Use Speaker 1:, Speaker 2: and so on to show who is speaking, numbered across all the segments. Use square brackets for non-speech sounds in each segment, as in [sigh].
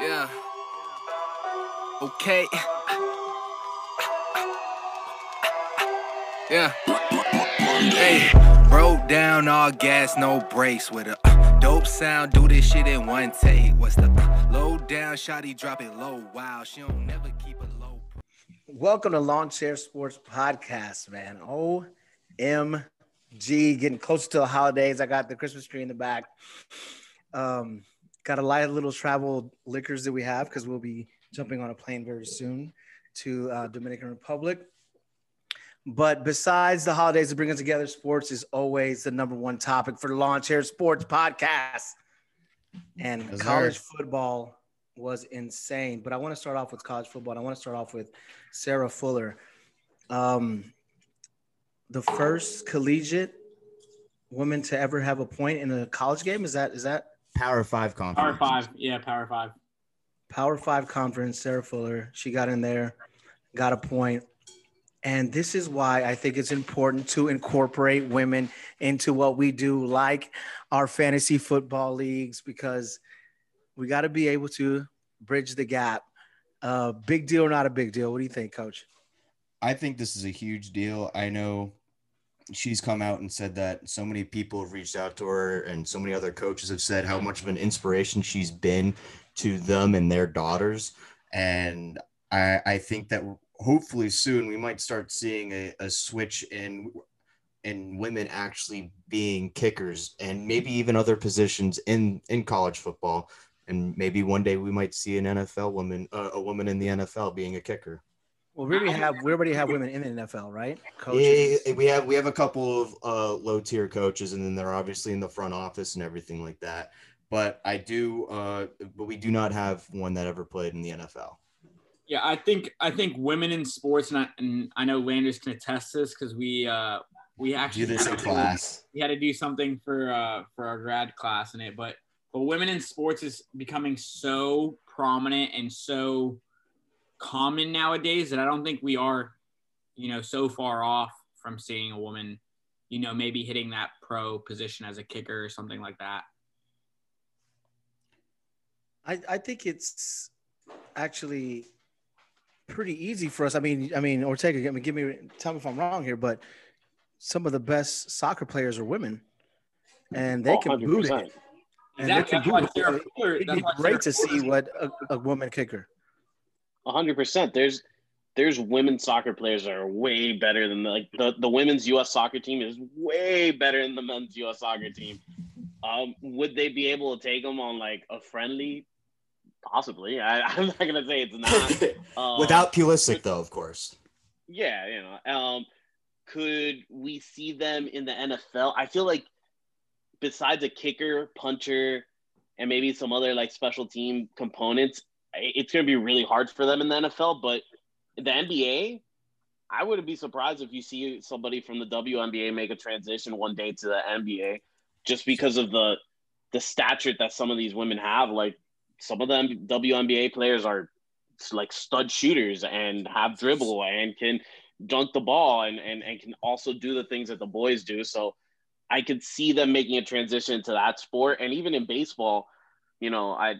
Speaker 1: Yeah. Okay. Yeah. Hey, broke down all gas, no brakes with a uh, dope sound. Do this shit in one take. What's the uh, low down? Shotty drop it low. Wow, she don't never keep it low.
Speaker 2: Welcome to Lawn Chair Sports Podcast, man. OMG, getting closer to the holidays. I got the Christmas tree in the back. Um, got a lot of little travel liquors that we have because we'll be jumping on a plane very soon to uh, Dominican Republic. But besides the holidays that bring us together, sports is always the number one topic for the Lawn Chair Sports Podcast. And college football was insane. But I want to start off with college football. and I want to start off with Sarah Fuller. Um, the first collegiate woman to ever have a point in a college game. Is that is that
Speaker 3: Power Five conference.
Speaker 4: Power five, yeah, power five.
Speaker 2: Power Five conference? Sarah Fuller. She got in there, got a point. And this is why I think it's important to incorporate women into what we do, like our fantasy football leagues, because we got to be able to bridge the gap. Uh, big deal or not a big deal? What do you think, Coach?
Speaker 3: I think this is a huge deal. I know she's come out and said that so many people have reached out to her, and so many other coaches have said how much of an inspiration she's been to them and their daughters. And I, I think that hopefully soon we might start seeing a, a switch in in women actually being kickers and maybe even other positions in in college football and maybe one day we might see an NFL woman uh, a woman in the NFL being a kicker.
Speaker 2: Well, we already have we already have women in the NFL, right? Coaches.
Speaker 3: Yeah, we have we have a couple of uh, low tier coaches, and then they're obviously in the front office and everything like that. But I do, uh, but we do not have one that ever played in the NFL.
Speaker 4: Yeah, I think I think women in sports, and I, and I know Landers can attest to this because we uh we actually
Speaker 3: Do this in
Speaker 4: had do-
Speaker 3: class.
Speaker 4: we had to do something for uh for our grad class in it, but but women in sports is becoming so prominent and so common nowadays that I don't think we are, you know, so far off from seeing a woman, you know, maybe hitting that pro position as a kicker or something like that.
Speaker 2: I, I think it's actually pretty easy for us. I mean, I mean, Ortega, give me, give me, tell me if I'm wrong here, but some of the best soccer players are women, and they
Speaker 5: Oh,
Speaker 2: can boot it.
Speaker 5: 100%.
Speaker 2: And they
Speaker 4: Exactly.
Speaker 2: can
Speaker 4: That's why
Speaker 2: boot it.
Speaker 4: Sarah Fuller-
Speaker 2: It'd be
Speaker 4: why
Speaker 2: great to
Speaker 4: Sarah
Speaker 2: see what a, a woman kicker.
Speaker 5: Hundred percent. There's there's women soccer players that are way better than the, like the, the women's U.S. soccer team is way better than the men's U.S. soccer team. Um, would they be able to take them on like a friendly? Possibly. I, [laughs] I'm not gonna say it's not. [laughs] Um,
Speaker 3: Without Pulisic, though, of course.
Speaker 5: yeah, you know. Um, could we see them in the NFL? I feel like besides a kicker, puncher, and maybe some other like special team components, it's going to be really hard for them in the NFL. But the NBA, I wouldn't be surprised if you see somebody from the WNBA make a transition one day to the NBA, just because of the the stature that some of these women have. Like some of them WNBA players are like stud shooters and have dribble and can dunk the ball and, and, and can also do the things that the boys do. So I could see them making a transition to that sport. And even in baseball, you know, I,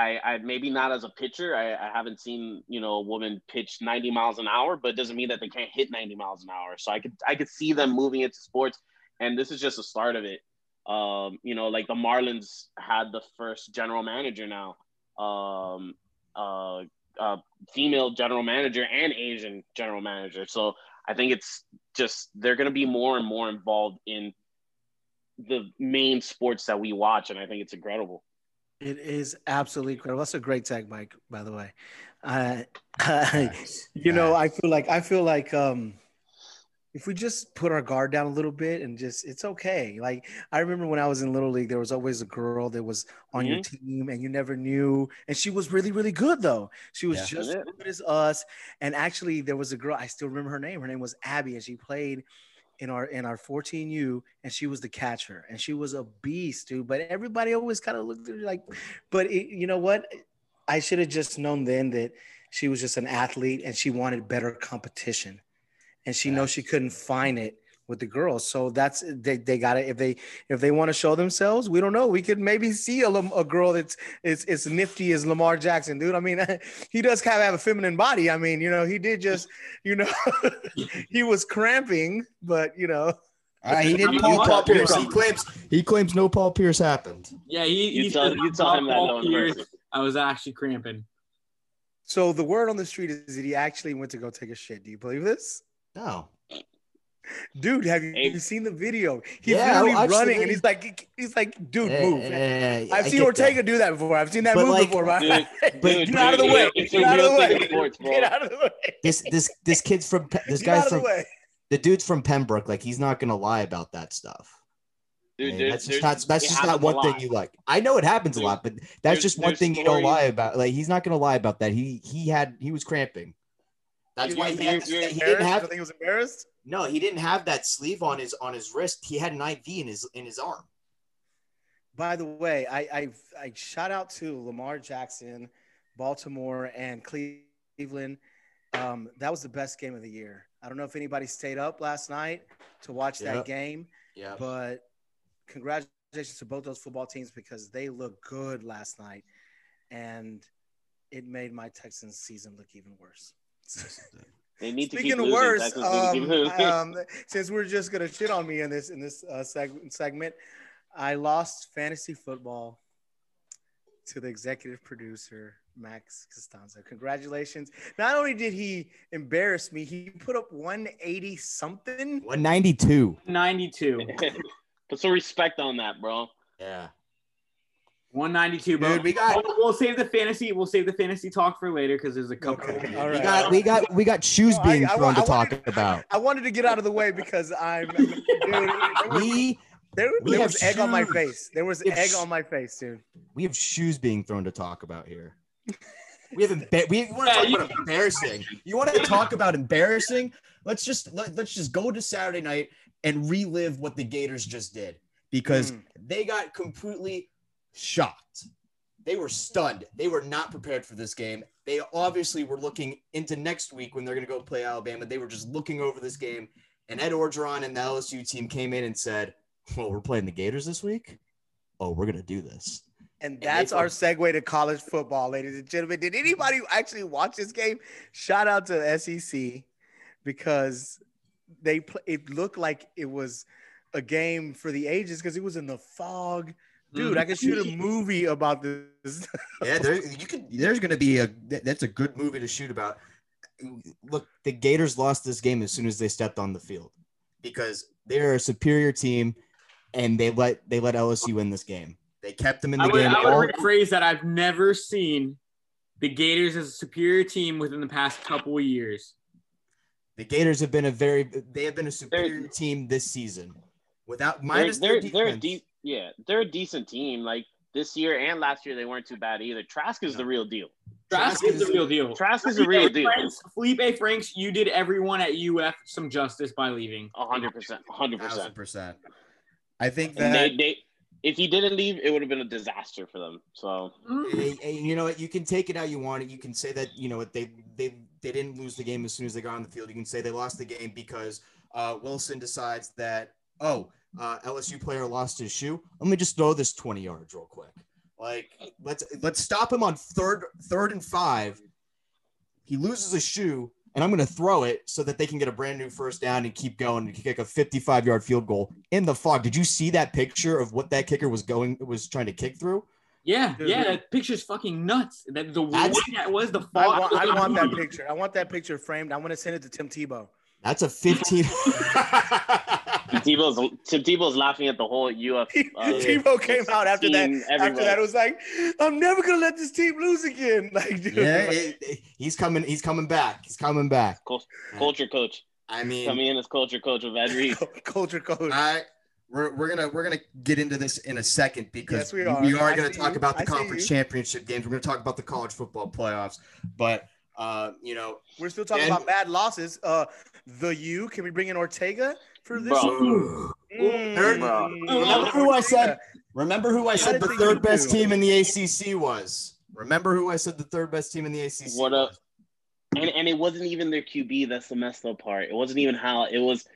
Speaker 5: I, I maybe not as a pitcher. I, I haven't seen, you know, a woman pitch 90 miles an hour, but it doesn't mean that they can't hit 90 miles an hour. So I could, I could see them moving into sports. And this is just the start of it. Um, you know, like the Marlins had the first general manager now. Um, uh, uh, female general manager and Asian general manager. So I think it's just they're going to be more and more involved in the main sports that we watch, and I think it's incredible.
Speaker 2: It is absolutely incredible. That's a great tag, Mike. By the way, uh, [laughs] you know, I feel like I feel like um, if we just put our guard down a little bit and just it's okay. Like I remember when I was in little league, there was always a girl that was on your team, and you never knew, and she was really really good though. She was
Speaker 3: Yeah.
Speaker 2: just as good as us. And actually, there was a girl I still remember her name. Her name was Abby, and she played in our in our 14U, and she was the catcher, and she was a beast, dude. But everybody always kind of looked at her like, but it, you know what? I should have just known then that she was just an athlete and she wanted better competition, and she knows she couldn't find it with the girls. So that's they, they got it. If they if they want to show themselves, we don't know. We could maybe see a, a girl that's it's as nifty as Lamar Jackson, dude. I mean, [laughs] he does kind of have a feminine body. I mean, you know, he did just, you know, [laughs] he was cramping, but you know.
Speaker 3: Uh, he didn't
Speaker 4: You-
Speaker 3: Paul,
Speaker 4: you
Speaker 3: Paul
Speaker 4: tell-
Speaker 3: Pierce. He claims he claims no Paul Pierce happened.
Speaker 4: Yeah, he,
Speaker 5: You
Speaker 4: he
Speaker 5: tell
Speaker 4: said,
Speaker 5: you tell him that
Speaker 4: Paul Pierce,
Speaker 5: person.
Speaker 4: I was actually cramping.
Speaker 2: So the word on the street is that he actually went to go take a shit. Do you believe this?
Speaker 3: No.
Speaker 2: Dude, have you,
Speaker 5: Hey.
Speaker 2: you seen the video? He's
Speaker 3: Yeah,
Speaker 2: literally
Speaker 3: I've
Speaker 2: running and he's like, he's like, dude, move.
Speaker 3: I
Speaker 2: I've seen Ortega
Speaker 3: that.
Speaker 2: do that before. I've seen that
Speaker 3: But
Speaker 2: move
Speaker 3: like-
Speaker 2: before. Right?
Speaker 5: Dude,
Speaker 3: But [laughs]
Speaker 2: Get out of the
Speaker 5: dude,
Speaker 2: way.
Speaker 5: it's
Speaker 2: Get
Speaker 5: a
Speaker 2: out of
Speaker 5: real
Speaker 2: the way.
Speaker 5: thing sports, bro.
Speaker 2: Get out of the way.
Speaker 3: This this this kid's from this [laughs] guy's from
Speaker 2: the way.
Speaker 3: the dude's from Pembroke. Like he's not gonna lie about that stuff.
Speaker 5: Dude,
Speaker 3: Man,
Speaker 5: there's-
Speaker 3: that's just not that's just not one thing you like. I know it happens a lot, but that's just one
Speaker 5: there's
Speaker 3: thing you don't lie about. Like he's not gonna lie about that. He he had he was cramping. That's why
Speaker 2: you-
Speaker 3: he, had
Speaker 2: you-
Speaker 3: this-
Speaker 2: you're
Speaker 3: he didn't have
Speaker 2: You think he was embarrassed?
Speaker 3: No he didn't have that sleeve on his on his wrist. He had an IV in his in his arm.
Speaker 2: By the way, I, I I shout out to Lamar Jackson, Baltimore, and Cleveland. Um, that was the best game of the year. I don't know if anybody stayed up last night to watch
Speaker 3: Yep.
Speaker 2: that game,
Speaker 3: Yeah.
Speaker 2: but congratulations to both those football teams because they looked good last night, and it made my Texans season look even worse. [laughs] [laughs]
Speaker 5: They need to
Speaker 2: Speaking
Speaker 5: keep
Speaker 2: of worse,
Speaker 5: Texans need to keep
Speaker 2: um, [laughs] um, since we're just gonna shit on me in this in this uh, seg- segment, I lost fantasy football to the executive producer Max Costanza. Congratulations! Not only did he embarrass me, he put up 180 something.
Speaker 3: 192.
Speaker 4: 92. [laughs]
Speaker 5: Put some respect on that, bro.
Speaker 3: Yeah.
Speaker 4: 192, bro.
Speaker 3: Dude, we got-
Speaker 4: We'll, we'll save the fantasy. We'll save the fantasy talk for later because there's a couple.
Speaker 2: Okay, all
Speaker 3: We got we got we got shoes
Speaker 2: No,
Speaker 3: being
Speaker 2: I
Speaker 3: thrown
Speaker 2: wa-
Speaker 3: to
Speaker 2: I
Speaker 3: talk
Speaker 2: wanted-
Speaker 3: about.
Speaker 2: I wanted to get out of the way because I'm [laughs] dude. There was,
Speaker 3: We
Speaker 2: there,
Speaker 3: we
Speaker 2: there
Speaker 3: have
Speaker 2: was egg on my face. There was
Speaker 3: We
Speaker 2: egg on my face, dude.
Speaker 3: we have shoes being thrown to talk about here. [laughs] We have emba- we want to
Speaker 4: Yeah,
Speaker 3: talk
Speaker 4: you-
Speaker 3: about embarrassing. You want to talk about embarrassing? Let's just let, let's just go to Saturday night and relive what the Gators just did because
Speaker 2: Mm.
Speaker 3: they got completely shocked. They were stunned. They were not prepared for this game. They obviously were looking into next week when they're going to go play Alabama. They were just looking over this game, and Ed Orgeron and the LSU team came in and said, "Well, we're playing the Gators this week. Oh, we're going to do this."
Speaker 2: And that's our segue to college football, ladies and gentlemen. Did anybody actually watch this game? Shout out to SEC because they pl- it looked like it was a game for the ages because it was in the fog. Dude, I could mm-hmm. shoot a movie about this. [laughs]
Speaker 3: yeah, there you could. There's going to be a. That's a good movie to shoot about. Look, the Gators lost this game as soon as they stepped on the field because they're a superior team, and they let they let LSU win this game. They kept them in the
Speaker 4: I would,
Speaker 3: game.
Speaker 4: I
Speaker 3: all-
Speaker 4: would rephrase that. I've never seen the Gators as a superior team within the past couple of years.
Speaker 3: the Gators have been a very. They have been a superior team this season, without minus
Speaker 5: they're,
Speaker 3: their
Speaker 5: they're, they're a
Speaker 3: defense.
Speaker 5: De- yeah, they're a decent team. Like this year and last year, they weren't too bad either. Trask is the real deal.
Speaker 4: Trask is the real deal.
Speaker 5: Trask is the real
Speaker 4: Felipe
Speaker 5: deal.
Speaker 4: Franks, Felipe Franks, you did everyone at UF some justice by leaving.
Speaker 5: A hundred percent, a hundred
Speaker 3: Thousand
Speaker 5: percent.
Speaker 3: percent. I think that
Speaker 5: they, they, if he didn't leave, it would have been a disaster for them. So
Speaker 3: Hey, hey, you know what? You can take it how you want it. You can say that you know what they they they didn't lose the game as soon as they got on the field. You can say they lost the game because uh, Wilson decides that oh uh, LSU player lost his shoe. Let me just throw this twenty yards real quick. Like let's let's stop him on third third and five. He loses a shoe, and I'm going to throw it so that they can get a brand new first down and keep going and kick a 55 yard field goal in the fog. Did you see that picture of what that kicker was going was trying to kick through?
Speaker 4: Yeah,
Speaker 2: Dude.
Speaker 4: yeah, that picture's fucking nuts. That the way that was the
Speaker 2: I
Speaker 4: fog.
Speaker 2: want, I [laughs] want that picture. I want that picture framed. I want to send it to Tim Tebow.
Speaker 3: That's a 15. [laughs] [laughs]
Speaker 5: Tim Tebow's Tim Tebow's laughing at the whole UF. Uh, [laughs]
Speaker 2: Tebow came out after that.
Speaker 5: team,
Speaker 2: After that, it was like, I'm never gonna let this team lose again. [laughs] Like, dude,
Speaker 3: yeah, it- it- he's coming. He's coming back. He's coming back.
Speaker 5: Cul- culture coach
Speaker 3: I mean,
Speaker 5: coming in as culture coach with Ed Reed. [laughs]
Speaker 2: culture coach.
Speaker 3: I we're, we're gonna we're gonna get into this in a second because
Speaker 2: Yes, we are.
Speaker 3: we are gonna talk
Speaker 2: you.
Speaker 3: about the
Speaker 2: I
Speaker 3: conference championship games. We're gonna talk about the college football playoffs, but uh, you know,
Speaker 2: We're still talking
Speaker 3: And-
Speaker 2: about bad losses. Uh, the U. Can we bring in Ortega for this?
Speaker 5: Bro.
Speaker 2: Mm.
Speaker 5: Bro.
Speaker 3: remember who I said? Remember who I said
Speaker 2: did
Speaker 3: the
Speaker 2: they
Speaker 3: third
Speaker 2: do?
Speaker 3: best team in the ACC was? Remember who I said the third best team in the ACC
Speaker 5: What up?
Speaker 3: was?
Speaker 5: And and it wasn't even their QB. That's the messed up part. It wasn't even how it was.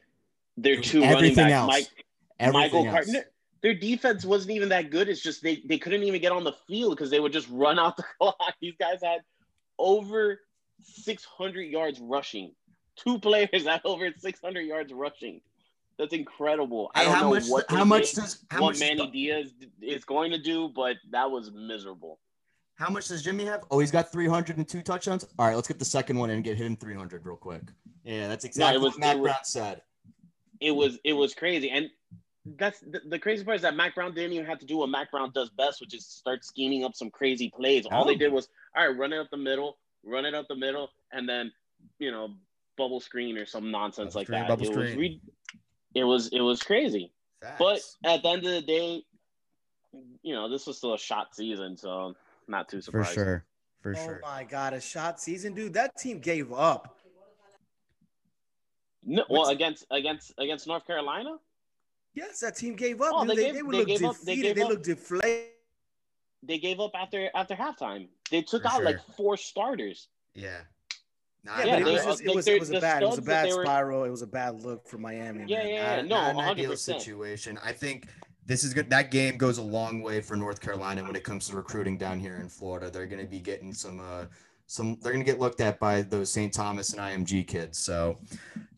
Speaker 5: their two running backs,
Speaker 3: else.
Speaker 5: Mike,
Speaker 3: Everything
Speaker 5: Michael
Speaker 3: else.
Speaker 5: Carter. Their defense wasn't even that good. It's just they, they couldn't even get on the field because they would just run out the [laughs] clock. These guys had over 600 yards rushing. Two players had over 600 yards rushing. That's incredible. I don't
Speaker 3: how
Speaker 5: know
Speaker 3: much?
Speaker 5: what
Speaker 3: How much
Speaker 5: did,
Speaker 3: does? How
Speaker 5: what
Speaker 3: much?
Speaker 5: Manny Diaz is going to do, but that was miserable.
Speaker 3: How much does Jimmy have? Oh, he's got 302 touchdowns. All right, let's get the second one and get him 300 real quick. Yeah, that's exactly
Speaker 5: was-
Speaker 3: what Matt
Speaker 5: it was-
Speaker 3: Brown said.
Speaker 5: It was it was crazy, and that's the, the crazy part is that Mack Brown didn't even have to do what Mack Brown does best, which is start scheming up some crazy plays. All they did was all right, run it up the middle, run it up the middle, and then you know bubble screen or some nonsense
Speaker 3: Bubble
Speaker 5: like
Speaker 3: screen,
Speaker 5: that.
Speaker 3: bubble
Speaker 5: it was
Speaker 3: screen.
Speaker 5: re- it was it was crazy. But at the end of the day, you know this was still a shot season, so not too surprised.
Speaker 3: for sure, for
Speaker 2: Oh
Speaker 3: sure.
Speaker 2: Oh my god, a shot season, dude. That team gave up.
Speaker 5: No, well,
Speaker 2: What's-
Speaker 5: against against against North Carolina,
Speaker 2: Yes, that team gave up.
Speaker 5: Oh, they
Speaker 2: They,
Speaker 5: gave-
Speaker 2: they, would
Speaker 5: they
Speaker 2: look
Speaker 5: gave up- they
Speaker 2: defeated.
Speaker 5: gave
Speaker 2: They, looked deflated.
Speaker 5: they gave up after after halftime. They took
Speaker 3: For
Speaker 5: out like four starters.
Speaker 3: Yeah.
Speaker 2: Yeah,
Speaker 5: Yeah,
Speaker 2: it was it was it was a bad it was a bad
Speaker 5: they were-
Speaker 2: spiral. It was a bad look for Miami.
Speaker 5: Yeah,
Speaker 2: man.
Speaker 5: yeah, yeah.
Speaker 3: Not-
Speaker 5: No,
Speaker 3: not an ideal
Speaker 5: 100%.
Speaker 3: situation. I think this is good. That game goes a long way for North Carolina when it comes to recruiting down here in Florida. They're going to be getting some, uh, some. They're going to get looked at by those St. Thomas and IMG kids. So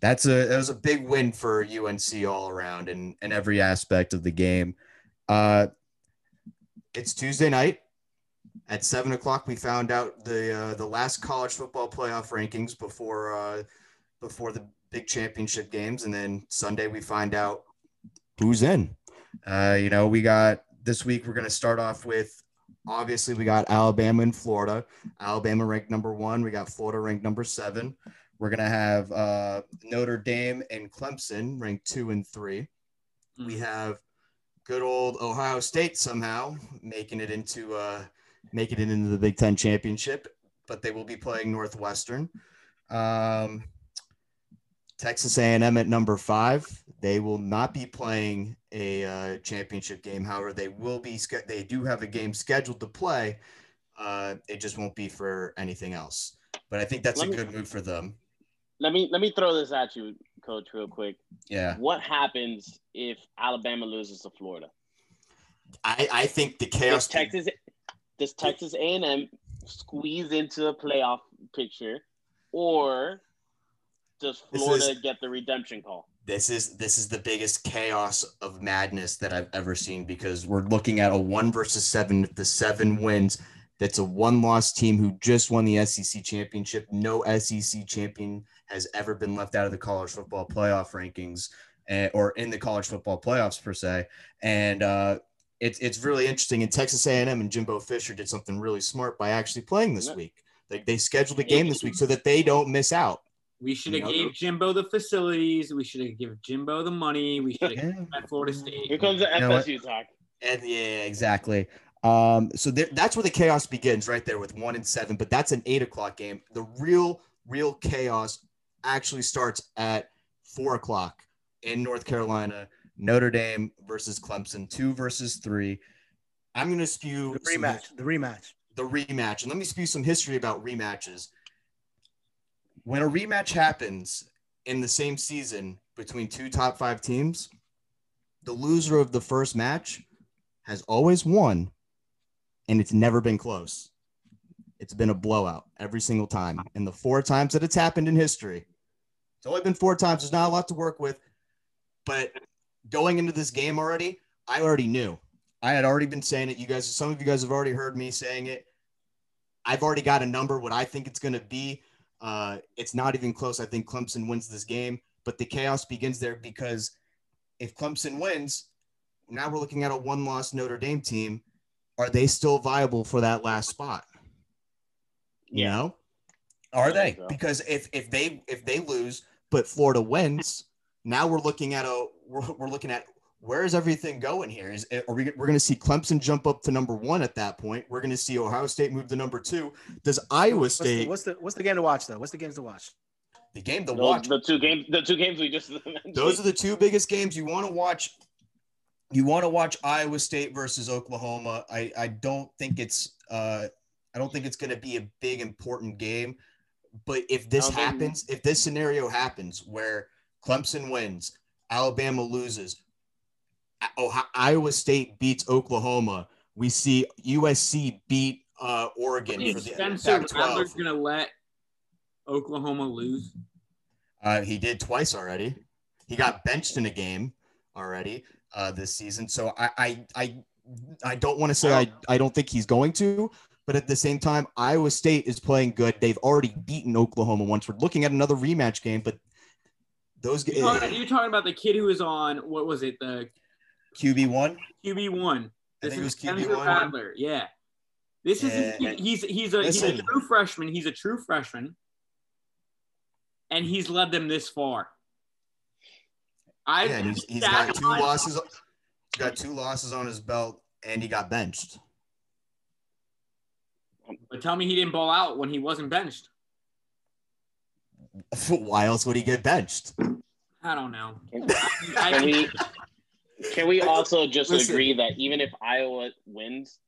Speaker 3: that's a that was a big win for UNC all around and in every aspect of the game. Uh, it's Tuesday night. At seven o'clock, we found out the uh, the last college football playoff rankings before uh, before the big championship games, and then Sunday we find out who's in. Uh, you know, we got this week. We're going to start off with obviously we got Alabama and Florida. Alabama ranked number one. We got Florida ranked number seven. We're going to have uh, Notre Dame and Clemson ranked two and three. We have good old Ohio State somehow making it into uh, making it into the Big Ten championship, but they will be playing Northwestern. Um, Texas A&M at number five. They will not be playing a uh, championship game. However, they will be. They do have a game scheduled to play. Uh, it just won't be for anything else. But I think that's
Speaker 5: Let
Speaker 3: a
Speaker 5: me-
Speaker 3: good move for them.
Speaker 5: Let me let me throw this at you, Coach, real quick.
Speaker 3: Yeah,
Speaker 5: What happens if Alabama loses to Florida?
Speaker 3: I, I think the chaos.
Speaker 5: Does Texas does Texas A and M squeeze into a playoff picture, or does Florida
Speaker 3: is-
Speaker 5: get the redemption call?
Speaker 3: this is this is the biggest chaos of madness that I've ever seen because we're looking at a one versus seven. If the seven wins, that's a one loss team who just won the SEC championship. No SEC champion has ever been left out of the college football playoff rankings eh, or in the college football playoffs per se. And uh, it's it's really interesting. And Texas A&M and Jimbo Fisher did something really smart by actually playing this
Speaker 5: Yeah.
Speaker 3: week. They, they scheduled a game this week so that they don't miss out.
Speaker 4: We should have
Speaker 3: You know,
Speaker 4: gave Jimbo the facilities. We should have given Jimbo the money. We should have
Speaker 3: Yeah.
Speaker 4: Florida State.
Speaker 5: Here comes the
Speaker 3: You know?
Speaker 5: FSU talk.
Speaker 3: And yeah, exactly. Um, so there, that's where the chaos begins, right there with one and seven. But that's an eight o'clock game. The real, real chaos actually starts at four o'clock in North Carolina. Notre Dame versus Clemson, two versus three. I'm going to spew
Speaker 2: The rematch. The rematch.
Speaker 3: the rematch. And let me spew some history about rematches. When a rematch happens in the same season between two top five teams, the loser of the first match has always won, and it's never been close. It's been a blowout every single time. And the four times that it's happened in history, it's only been four times. There's not a lot to work with. But going into this game already, I already knew. I had already been saying it. You guys, some of you guys have already heard me saying it. I've already got a number what I think it's going to be. Uh, it's not even close. I think Clemson wins this game, but the chaos begins there because if Clemson wins, now we're looking at a one-loss Notre Dame team. Are they still viable for that last spot? You
Speaker 5: Yeah.
Speaker 3: know, are they? Because if if they if they lose, but Florida wins, now we're looking at a we're, we're looking at where is everything going here? Is are we we're going to see Clemson jump up to number one at that point? We're going to see Ohio State move to number two. Does Iowa
Speaker 2: What's the,
Speaker 3: State
Speaker 2: what's the what's the game to watch though? What's the games to watch?
Speaker 3: the game to
Speaker 5: Those,
Speaker 3: watch?
Speaker 5: the two games, the two games we just [laughs] mentioned.
Speaker 3: Those are the two biggest games you want to watch. You want to watch Iowa State versus Oklahoma. I I don't think it's uh I don't think it's going to be a big important game. But if this
Speaker 5: I think-
Speaker 3: happens, if this scenario happens where Clemson wins, Alabama loses. Oh, Iowa State beats Oklahoma. We see USC beat uh, Oregon for the
Speaker 4: Spencer
Speaker 3: Pac-12.
Speaker 4: Rattler's gonna let Oklahoma lose.
Speaker 3: Uh, he did twice already. He got benched in a game already uh, this season. So I I I, I don't want to say I, I don't think he's going to, but at the same time, Iowa State is playing good. They've already beaten Oklahoma once. We're looking at another rematch game, but those
Speaker 4: You're talking, eh, you're talking about the kid who was on what was it? The
Speaker 3: QB one.
Speaker 4: QB one.
Speaker 3: I
Speaker 4: This
Speaker 3: think it
Speaker 4: is
Speaker 3: was QB one.
Speaker 4: Yeah. This is
Speaker 3: Yeah.
Speaker 4: he's he's a he's a true freshman. He's a true freshman, and he's led them this far. I
Speaker 3: Yeah, he's, he's got two
Speaker 4: line-
Speaker 3: losses. He's got two losses on his belt, and he got benched.
Speaker 4: But tell me he didn't ball out when he wasn't benched. [laughs]
Speaker 3: Why else would he get benched?
Speaker 4: I don't know.
Speaker 5: Can,
Speaker 4: I,
Speaker 5: can we can we also just
Speaker 3: Listen.
Speaker 5: agree that even if Iowa wins,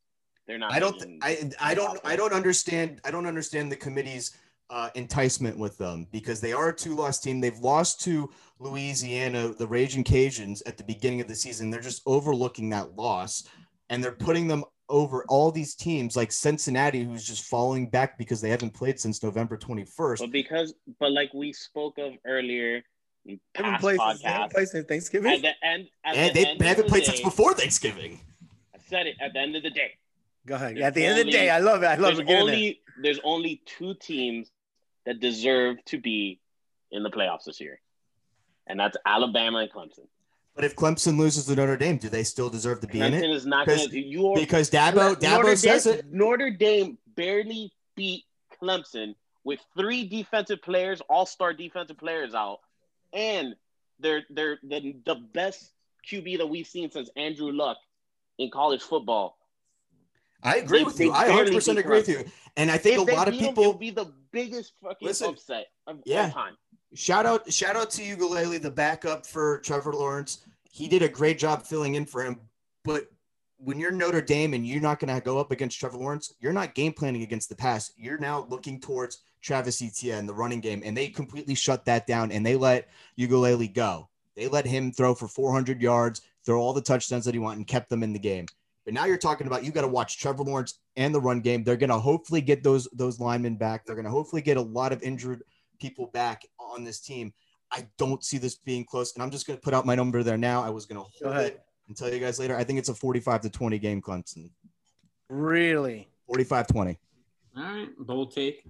Speaker 5: they're not.
Speaker 3: I don't.
Speaker 5: beating-
Speaker 3: I I don't. I don't understand. I don't understand the committee's uh, enticement with them because they are a two-loss team. They've lost to Louisiana, the Raging Cajuns, at the beginning of the season. They're just overlooking that loss, and they're putting them over all these teams like Cincinnati, who's just falling back because they haven't played since November twenty-first.
Speaker 5: But because, but like we spoke of earlier, in
Speaker 2: They haven't
Speaker 5: past
Speaker 2: played since, haven't played since Thanksgiving.
Speaker 5: at the end, at
Speaker 3: And
Speaker 5: the
Speaker 3: they,
Speaker 5: end
Speaker 3: they haven't
Speaker 5: the
Speaker 3: played
Speaker 5: day,
Speaker 3: since before Thanksgiving.
Speaker 5: I said it. At the end of the day,
Speaker 2: Go ahead.
Speaker 5: There's
Speaker 2: At the end of the day, I love it. I love
Speaker 5: there's
Speaker 2: it. Get there.
Speaker 5: only there's only two teams that deserve to be in the playoffs this year, and that's Alabama and Clemson.
Speaker 3: But if Clemson loses to Notre Dame, do they still deserve to be in
Speaker 5: Clemson
Speaker 3: it?
Speaker 5: is not
Speaker 3: Because-
Speaker 5: are
Speaker 3: Because Dabo Dabo
Speaker 5: Notre
Speaker 3: says
Speaker 5: Dame,
Speaker 3: it.
Speaker 5: Notre Dame barely beat Clemson with three defensive players, all-star defensive players out, and they're they're the, the best QB that we've seen since Andrew Luck in college football.
Speaker 3: I agree
Speaker 5: They-
Speaker 3: with you. I 100% agree with you. And I think
Speaker 5: If
Speaker 3: a lot of people
Speaker 5: it'll be the biggest fucking
Speaker 3: Listen,
Speaker 5: upset of
Speaker 3: yeah.
Speaker 5: all time.
Speaker 3: Shout out shout out to Ukulele, the backup for Trevor Lawrence. He did a great job filling in for him. But when you're Notre Dame and you're not going to go up against Trevor Lawrence, you're not game planning against the pass. You're now looking towards Travis Etienne, the running game, and they completely shut that down and they let Ukulele go. They let him throw for 400 yards, throw all the touchdowns that he wanted, and kept them in the game. But now you're talking about you got to watch Trevor Lawrence and the run game. They're going to hopefully get those those linemen back. They're going to hopefully get a lot of injured people back on this team. I don't see this being close, and I'm just going to put out my number there now. I was going to hold
Speaker 2: ahead.
Speaker 3: it and tell you guys later. I think it's a 45 to 20 game, Clemson.
Speaker 2: Really?
Speaker 3: 45 20.
Speaker 4: all right, bold take.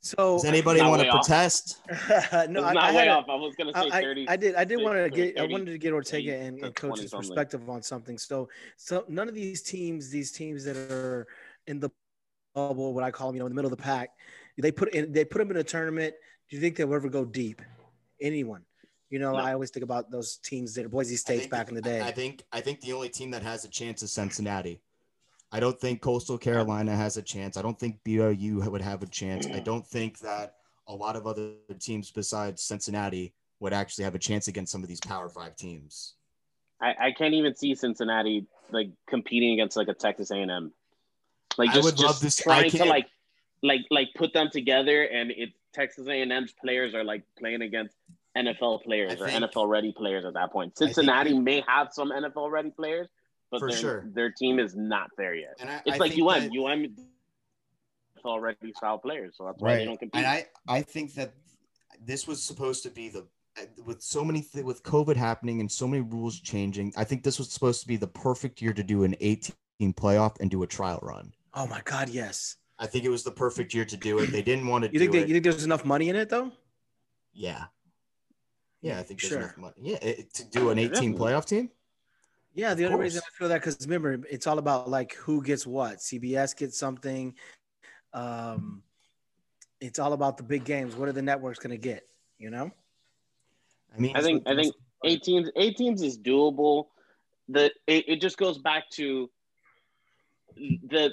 Speaker 2: So
Speaker 3: Does anybody want to protest? [laughs]
Speaker 2: no,
Speaker 5: it's
Speaker 2: I,
Speaker 5: not
Speaker 2: I,
Speaker 5: way
Speaker 2: had
Speaker 5: off. I was gonna say
Speaker 2: I,
Speaker 5: thirty.
Speaker 2: I, I did. I did want to
Speaker 5: or
Speaker 2: get. I wanted to get Ortega
Speaker 5: 30
Speaker 2: and, and coach's perspective on something. So, so none of these teams, these teams that are in the bubble, what I call them, you know, in the middle of the pack, they put in. They put them in a tournament. Do you think they'll ever go deep? Anyone? You know,
Speaker 5: No.
Speaker 2: I always think about those teams that are Boise
Speaker 3: I
Speaker 2: State's back in the day.
Speaker 3: I think I think the only team that has a chance is Cincinnati. I don't think Coastal Carolina has a chance. I don't think BYU would have a chance. I don't think that a lot of other teams besides Cincinnati would actually have a chance against some of these Power Five teams.
Speaker 5: I, I can't even see Cincinnati like competing against like a Texas A&M. Like
Speaker 3: I
Speaker 5: just,
Speaker 3: would
Speaker 5: just
Speaker 3: love this-
Speaker 5: trying to like like like put them together and it Texas A&M's players are like playing against NFL players or
Speaker 3: think-
Speaker 5: NFL ready players at that point.
Speaker 3: think-
Speaker 5: Cincinnati may have some NFL ready players, but
Speaker 3: For
Speaker 5: their,
Speaker 3: sure.
Speaker 5: their team is not there yet.
Speaker 3: And I,
Speaker 5: It's
Speaker 3: I
Speaker 5: like
Speaker 3: think
Speaker 5: UM.
Speaker 3: that-
Speaker 5: UM NFL ready style players, so that's why they don't compete.
Speaker 3: And I, I think that this was supposed to be the with so many th- with COVID happening and so many rules changing. I think this was supposed to be the perfect year to do an 18 playoff and do a trial run.
Speaker 2: Oh my God, yes.
Speaker 3: I think it was the perfect year to do it. They didn't want to
Speaker 2: You
Speaker 3: do
Speaker 2: think that,
Speaker 3: it.
Speaker 2: you think there's enough money in it though?
Speaker 3: yeah. Yeah, I think there's
Speaker 2: Sure.
Speaker 3: enough money. Yeah, it, to do an 18
Speaker 5: definitely.
Speaker 3: playoff team.
Speaker 2: Yeah, the
Speaker 3: Of
Speaker 2: only reason. I feel that because remember, it's all about like who gets what. CBS gets something. Um, it's all about the big games. What are the networks going to get? You know.
Speaker 3: I mean,
Speaker 5: I think I think eight teams eight teams is doable. The it, it just goes back to the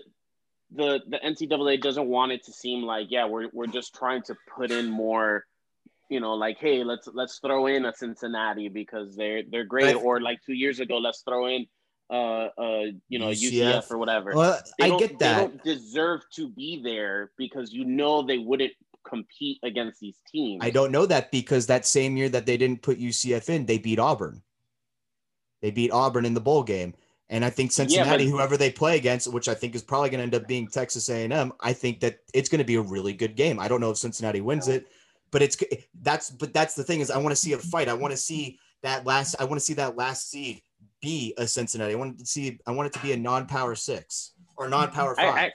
Speaker 5: the the NCAA doesn't want it to seem like yeah we're we're just trying to put in more you know like hey let's let's throw in a Cincinnati because they're they're great
Speaker 3: Right.
Speaker 5: or like two years ago let's throw in uh uh you know UCF,
Speaker 3: UCF.
Speaker 5: or whatever.
Speaker 3: well, I get that.
Speaker 5: They don't deserve to be there because you know they wouldn't compete against these teams.
Speaker 3: I don't know that because that same year that they didn't put UCF in, they beat Auburn. They beat Auburn in the bowl game. And I think Cincinnati,
Speaker 5: but-
Speaker 3: whoever they play against, which I think is probably going to end up being Texas A&M, I think that it's going to be a really good game. I don't know if Cincinnati wins it, but it's that's but that's the thing is I want to see a fight. I want to see that last I want to see that last seed be a Cincinnati. I want to see I want it to be a non-power 6 or non-power 5.
Speaker 5: I, I,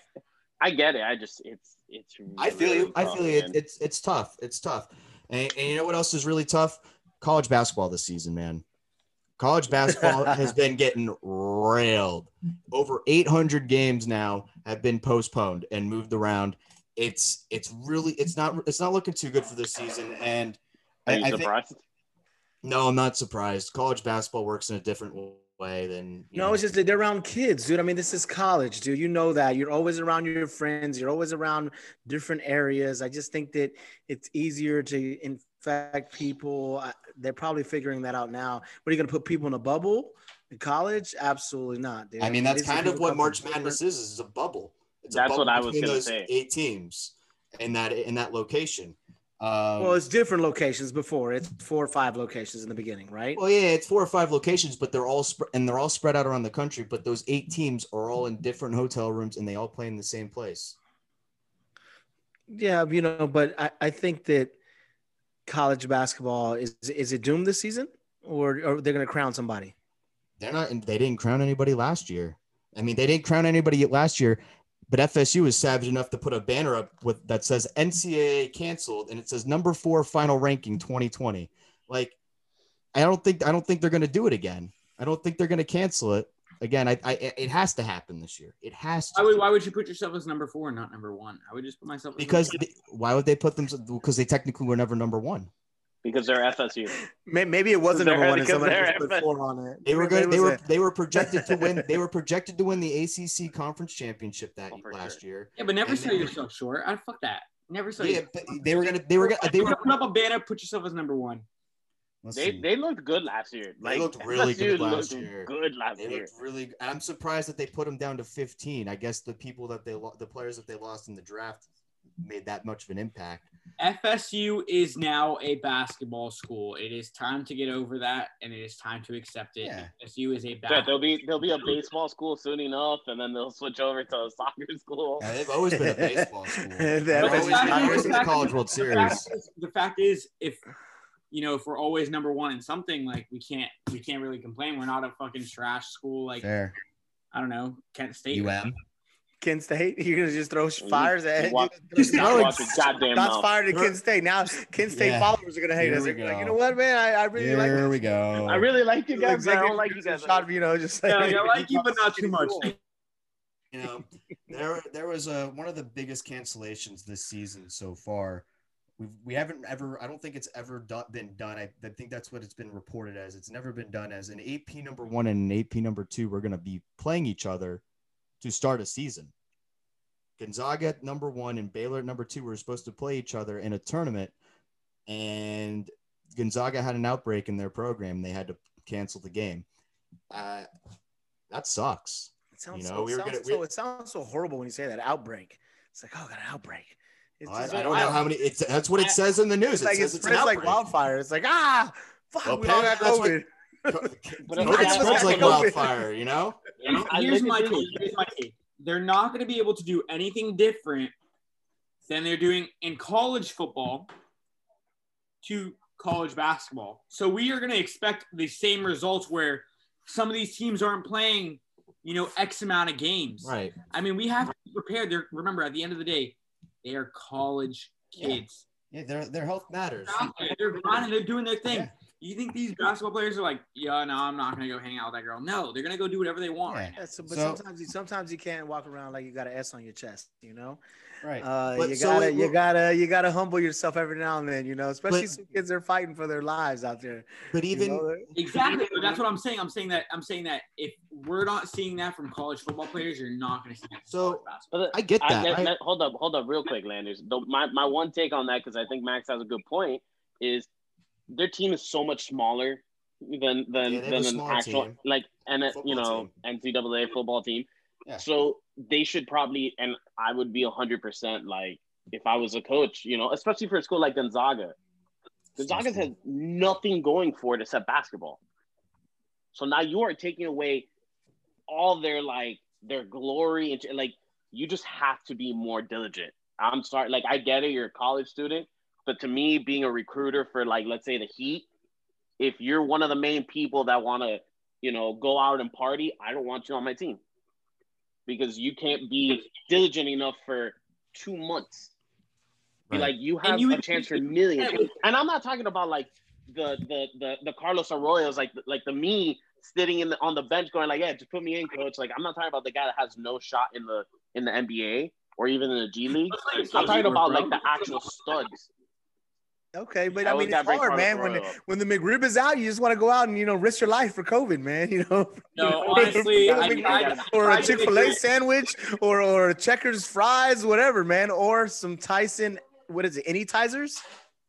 Speaker 5: I get it. I just it's it's.
Speaker 3: I feel you. I feel you. It, it's it's tough. It's tough. And, and you know what else is really tough? College basketball this season, man. College [laughs] basketball has been getting railed. Over 800 games now have been postponed and moved around. It's it's really it's not it's not looking too good for this season. And
Speaker 5: Are
Speaker 3: I,
Speaker 5: you
Speaker 3: I think
Speaker 5: surprised?
Speaker 3: no, I'm not surprised. College basketball works in a different way than you
Speaker 2: No,
Speaker 3: know.
Speaker 2: it's just that they're around kids, dude. I mean, this is college, dude. You know that. You're always around your friends. You're always around different areas. I just think that it's easier to infect people they're probably figuring that out now. What are you going to put people in a bubble in college? Absolutely not, dude.
Speaker 3: I mean, that's kind of what March Madness is. Is a bubble. It's a
Speaker 5: That's
Speaker 3: bubble
Speaker 5: what I was gonna
Speaker 3: those
Speaker 5: say.
Speaker 3: Eight teams in that in that location. Um,
Speaker 2: Well, it's different locations before. It's four or five locations in the beginning, right?
Speaker 3: well, yeah, it's four or five locations, but they're all sp- and they're all spread out around the country. But those eight teams are all in different hotel rooms, and they all play in the same place.
Speaker 2: Yeah, you know, but I, I think that college basketball is is it doomed this season, or, or they're going to crown somebody?
Speaker 3: They're not. They didn't crown anybody last year. I mean, they didn't crown anybody last year, but FSU is savage enough to put a banner up with that says NCAA canceled, and it says number four final ranking 2020. Like, I don't think I don't think they're going to do it again. I don't think they're going to cancel it again. I, I it has to happen this year. It has to.
Speaker 4: Why would, why would you put yourself as number four and not number one? I would just put myself as
Speaker 3: because they- why would they put them? Because they technically were never number one.
Speaker 5: because they're FSU.
Speaker 2: Maybe it wasn't number one, and
Speaker 5: because
Speaker 2: somebody
Speaker 5: they're
Speaker 2: just put
Speaker 5: FS.
Speaker 2: four on it.
Speaker 3: They were good. They were
Speaker 2: a-
Speaker 3: they were projected to win. They [laughs] were projected to win the ACC conference championship that
Speaker 5: Oh, for
Speaker 3: last year.
Speaker 4: Yeah, but never
Speaker 3: And
Speaker 4: sell
Speaker 3: they-
Speaker 4: yourself short. I fuck that. Never sell
Speaker 3: Yeah,
Speaker 4: yourself.
Speaker 3: they were gonna. They were gonna. They were.
Speaker 4: Gonna put up a banner. Put yourself as number one.
Speaker 5: They they looked good last year.
Speaker 3: They
Speaker 5: Like
Speaker 3: looked [laughs] really good last
Speaker 5: looked
Speaker 3: year.
Speaker 5: Good last
Speaker 3: They
Speaker 5: year.
Speaker 3: looked really. I'm surprised that they put them down to 15. I guess the people that they lo- the players that they lost in the draft made that much of an impact.
Speaker 4: FSU is now a basketball school. It is time to get over that, and it is time to accept it.
Speaker 3: Yeah.
Speaker 4: FSU is a
Speaker 5: Yeah,
Speaker 4: basketball.
Speaker 5: there'll be there'll be a baseball school soon enough, and then they'll switch over to a [laughs] soccer school.
Speaker 3: Yeah, they've always been a baseball school. [laughs]
Speaker 2: That
Speaker 3: They've
Speaker 2: was-
Speaker 3: always, they've always been the College World
Speaker 4: The
Speaker 3: Series.
Speaker 4: fact, is, the fact is, if you know, if we're always number one in something, like we can't, we can't really complain. We're not a fucking trash school. Like
Speaker 3: Fair.
Speaker 4: I don't know, Kent State.
Speaker 3: UM.
Speaker 2: Kent State. [laughs] You're gonna just throw fires at it.
Speaker 5: Watch,
Speaker 2: Just
Speaker 5: just
Speaker 2: throw it.
Speaker 5: goddamn
Speaker 2: Shots fired at Kent State. Now Kent State
Speaker 3: Yeah.
Speaker 2: followers are gonna hate
Speaker 3: Here
Speaker 2: us. like, you know what, man? I, I really like.
Speaker 3: Here we go.
Speaker 5: I really like you guys, but I don't like you guys.
Speaker 2: Shot, you know, just like,
Speaker 4: Yeah, yeah, I like you, but not too much.
Speaker 3: you know, there there was a one of the biggest cancellations this season so far. We we haven't ever. I don't think it's ever done, been done. I, I think that's what it's been reported as. It's never been done as an AP number one and an AP number two. We're going to be playing each other to start a season. Gonzaga at number one and Baylor at number two were supposed to play each other in a tournament, and Gonzaga had an outbreak in their program. They had to cancel the game. Uh, that sucks.
Speaker 2: It sounds,
Speaker 3: You know,
Speaker 2: so,
Speaker 3: we
Speaker 2: it
Speaker 3: were
Speaker 2: sounds
Speaker 3: gonna-
Speaker 2: so
Speaker 3: we-
Speaker 2: it sounds so horrible when you say that outbreak. It's like, oh, got an outbreak. It's
Speaker 3: I,
Speaker 2: just
Speaker 3: I
Speaker 2: like,
Speaker 3: don't know
Speaker 2: wow.
Speaker 3: how many. It's that's what it says in the news.
Speaker 2: It's
Speaker 3: It
Speaker 2: like
Speaker 3: says
Speaker 2: it
Speaker 3: it's an
Speaker 2: spreads like wildfire. It's like ah, fuck,
Speaker 3: Well,
Speaker 2: we all got
Speaker 3: apparently that's what-
Speaker 2: COVID. [laughs] [laughs]
Speaker 5: But
Speaker 2: I
Speaker 3: spreads like
Speaker 2: COVID.
Speaker 3: wildfire. You know. [laughs]
Speaker 4: And
Speaker 5: I
Speaker 4: here's my
Speaker 5: at
Speaker 4: take.
Speaker 5: this-
Speaker 4: Here's my take. They're not going to be able to do anything different than they're doing in college football to college basketball. So we are going to expect the same results where some of these teams aren't playing, you know, X amount of games.
Speaker 3: Right.
Speaker 4: I mean, we have to be prepared. They're remember at the end of the day, they are college kids.
Speaker 3: Yeah. Their their health matters.
Speaker 4: They're They're grinding. They're doing their thing.
Speaker 3: Yeah.
Speaker 4: You think these basketball players are like, yeah, no, I'm not gonna go hang out with that girl. No, they're gonna go do whatever they want.
Speaker 3: Yeah.
Speaker 4: Right now.
Speaker 2: So, but
Speaker 3: So-
Speaker 2: sometimes you sometimes you can't walk around like you got an S on your chest, you know.
Speaker 3: Right.
Speaker 2: Uh,
Speaker 3: But
Speaker 2: you
Speaker 3: so
Speaker 2: gotta
Speaker 3: it-
Speaker 2: you gotta you gotta humble yourself every now and then, you know. Especially
Speaker 3: But-
Speaker 2: some kids are fighting for their lives out there.
Speaker 3: but
Speaker 2: you
Speaker 3: even
Speaker 2: know?
Speaker 4: Exactly. But that's what I'm saying. I'm saying that I'm saying that if we're not seeing that from college football players, you're not going to see that.
Speaker 3: So-
Speaker 4: college basketball.
Speaker 3: I get
Speaker 5: I,
Speaker 3: that. I-
Speaker 5: let- hold up, hold up, real quick, Landers. The, my my one take on that because I think Max has a good point is their team is so much smaller than than
Speaker 3: Yeah,
Speaker 5: than an actual
Speaker 3: team.
Speaker 5: like and you know NCAA football team.
Speaker 3: Yeah.
Speaker 5: So they should probably and I would be hundred percent like if I was a coach, you know, especially for a school like Gonzaga. Gonzaga has nothing going for it except basketball. So now you are taking away all their like their glory and like you just have to be more diligent. I'm sorry, like I get it, you're a college student, but to me, being a recruiter for like let's say the Heat, if you're one of the main people that want to, you know, go out and party, I don't want you on my team because you can't be diligent enough for two months.
Speaker 3: Right.
Speaker 5: like you have
Speaker 4: you
Speaker 5: a chance for millions, and I'm not talking about like the the the the Carlos Arroyos, like like the me sitting in the on the bench going like, yeah, just put me in, coach. Like I'm not talking about the guy that has no shot in the in the NBA or even in the G League. I'm talking about like the actual studs.
Speaker 2: Okay, but
Speaker 5: I
Speaker 2: I mean it's hard,
Speaker 5: Carlos
Speaker 2: man. When the, when the McRib is out, you just want to go out and you know risk your life for COVID, man. [laughs] You know.
Speaker 4: No, [laughs] honestly, I
Speaker 2: McRib
Speaker 4: tried,
Speaker 2: or a Chick Fil A [laughs] sandwich, or or Checkers fries, whatever, man, or some Tyson. What is it? Anytizers?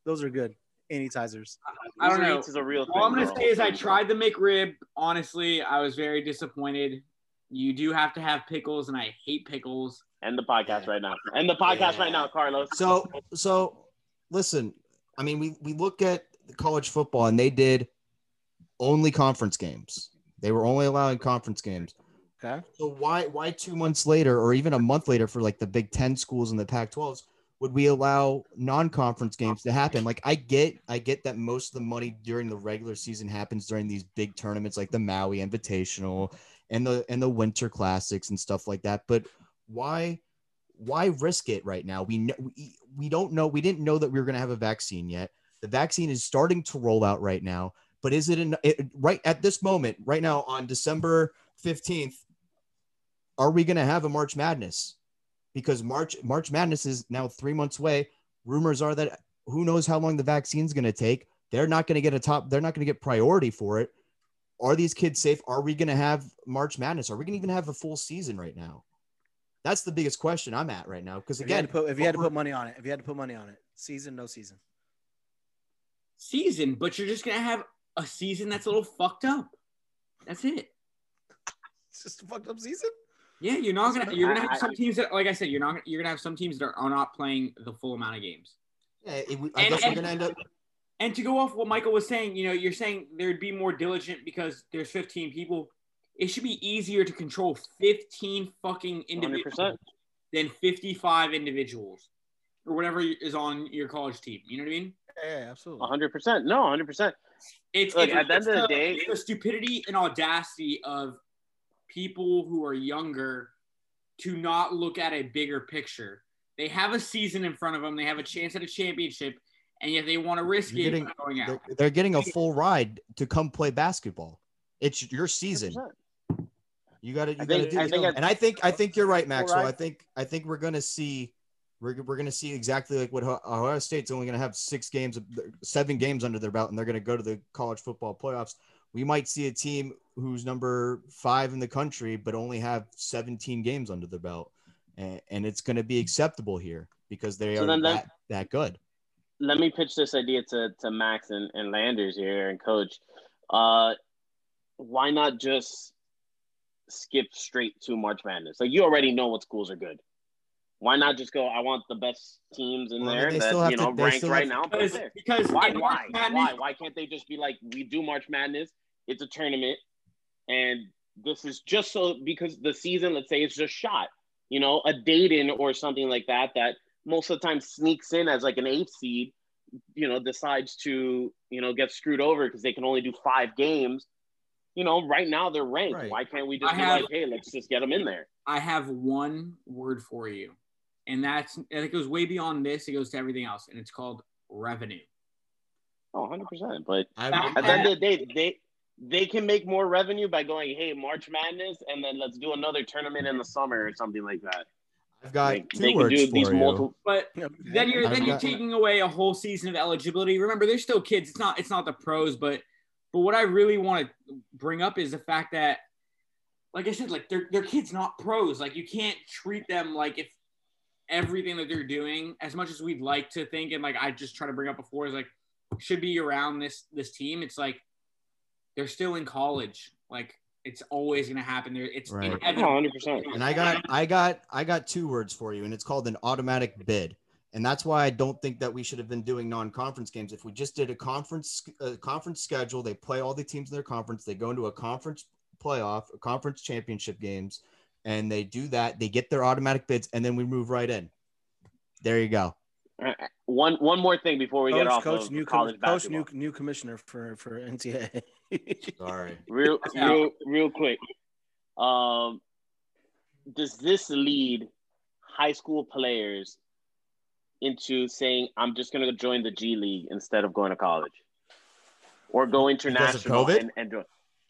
Speaker 2: Those are good. Anytizers.
Speaker 4: I don't know.
Speaker 5: Is a real thing.
Speaker 4: All I'm gonna
Speaker 5: bro.
Speaker 4: say is I tried the McRib. Honestly, I was very disappointed. You do have to have pickles, and I hate pickles.
Speaker 5: End the podcast right now. End the podcast right now, Carlos.
Speaker 3: So so listen, I mean we we look at college football and they did only conference games. They were only allowing conference games.
Speaker 2: Okay.
Speaker 3: So why why two months later or even a month later for like the Big Ten schools and the Pac-12s would we allow non-conference games to happen? Like I get I get that most of the money during the regular season happens during these big tournaments like the Maui Invitational and the and the Winter Classics and stuff like that. But why why risk it right now? We know we, we don't know we didn't know that we were going to have a vaccine yet. The vaccine is starting to roll out right now, but is it, in, it right at this moment right now on December 15th are we going to have a March Madness? Because March March Madness is now 3 months away. Rumors are that who knows how long the vaccine's going to take. They're not going to get a top they're not going to get priority for it. Are these kids safe? Are we going to have March Madness? Are we going to even have a full season right now? That's the biggest question I'm at right now because
Speaker 2: If you had
Speaker 3: again,
Speaker 2: to put, if you had to put money on it, if you had to put money on it, season, no season.
Speaker 4: Season, but you're just gonna have a season that's a little fucked up. That's it.
Speaker 2: It's just a fucked up season.
Speaker 4: Yeah, you're not gonna. You're gonna have some teams that, like I said, you're not. You're gonna have some teams that are, are not playing the full amount of games.
Speaker 3: yeah, it, I
Speaker 4: And-
Speaker 3: guess we're going to end up
Speaker 4: And to go off what Michael was saying, you know, you're saying there'd be more diligent because there's 15 people. It should be easier to control 15 fucking individuals
Speaker 5: 100%.
Speaker 4: than 55 individuals or whatever is on your college team. You know what I mean?
Speaker 2: Yeah, absolutely.
Speaker 5: 100%. No, 100%.
Speaker 4: It's,
Speaker 5: Look,
Speaker 4: it's
Speaker 5: at the end of the
Speaker 4: it's
Speaker 5: day-
Speaker 4: the stupidity and audacity of people who are younger to not look at a bigger picture. They have a season in front of them. They have a chance at a championship, and yet they want to risk
Speaker 3: You're
Speaker 4: it
Speaker 3: getting-
Speaker 4: going out.
Speaker 3: they're, they're getting a full ride to come play basketball. It's your season.
Speaker 5: 100%.
Speaker 3: You got to, you got to do
Speaker 5: I
Speaker 3: it.
Speaker 5: think
Speaker 3: and I think, I think you're right, Maxwell. I think, I think we're gonna see, we're, we're gonna see exactly like what Ohio- State's only gonna have six games, seven games under their belt, and they're gonna go to the college football playoffs. We might see a team who's number five in the country, but only have 17 games under their belt, and, and it's gonna be acceptable here because they
Speaker 5: So
Speaker 3: are that,
Speaker 5: that-
Speaker 3: that good.
Speaker 5: Let me pitch this idea to, to Max and, and Landers here and coach. Uh, why not just skip straight to March Madness? Like you already know what schools are good. Why not just go? I want the best teams in
Speaker 3: Well,
Speaker 5: there
Speaker 3: they
Speaker 5: that
Speaker 3: still have
Speaker 5: you
Speaker 3: to-
Speaker 5: know
Speaker 3: they
Speaker 5: ranked right now.
Speaker 4: Because, because
Speaker 5: Why? Why?
Speaker 4: Madness-
Speaker 5: Why? Why can't they just be like, we do March Madness? It's a tournament, and this is just so because the season, let's say, it's just shot. You know, a Dayton or something like that that most of the time sneaks in as like an eighth seed. You know, decides to you know get screwed over because they can only do five games. You know, right now they're ranked.
Speaker 3: Right.
Speaker 5: Why can't we just
Speaker 4: I
Speaker 5: be
Speaker 4: have-
Speaker 5: like, hey, let's just get them in there?
Speaker 4: I have one word for you, and that's and it goes way beyond this. It goes to everything else, and it's called revenue.
Speaker 5: Oh, 100 percent. But
Speaker 3: I'm,
Speaker 5: at the end of the day, they they can make more revenue by going, hey, March Madness, and then let's do another tournament in the summer or something like that.
Speaker 3: I've got
Speaker 5: Like,
Speaker 3: two
Speaker 5: they can
Speaker 3: words
Speaker 5: do
Speaker 3: for
Speaker 5: these
Speaker 3: you.
Speaker 5: multiple.
Speaker 4: But then you're
Speaker 3: I've
Speaker 4: then you're taking away a whole season of eligibility. Remember, they're still kids. It's not it's not the pros, but but what I really want to bring up is the fact that, like I said, like they're they're kids, not pros. Like you can't treat them like if everything that they're doing, as much as we'd like to think, and like I just try to bring up before, is like should be around this this team. It's like they're still in college. Like it's always gonna happen. There, it's
Speaker 3: Right.
Speaker 5: Oh,
Speaker 4: inevitable.
Speaker 5: 100 percent.
Speaker 3: And I got I got I got two words for you, and it's called an automatic bid. And that's why I don't think that we should have been doing non-conference games. If we just did a conference a conference schedule, they play all the teams in their conference, they go into a conference playoff, a conference championship games, and they do that, they get their automatic bids, and then we move right in. There you go.
Speaker 5: One one more thing before we get
Speaker 2: Coach,
Speaker 5: off
Speaker 2: coach,
Speaker 5: of
Speaker 2: new
Speaker 5: college
Speaker 2: com- coach, new new commissioner for for NCAA.
Speaker 3: Sorry. [laughs]
Speaker 5: real, real, real quick. Um, does this lead high school players into saying, "I'm just going to join the G League instead of going to college, or go international
Speaker 3: COVID?
Speaker 5: and, and join?"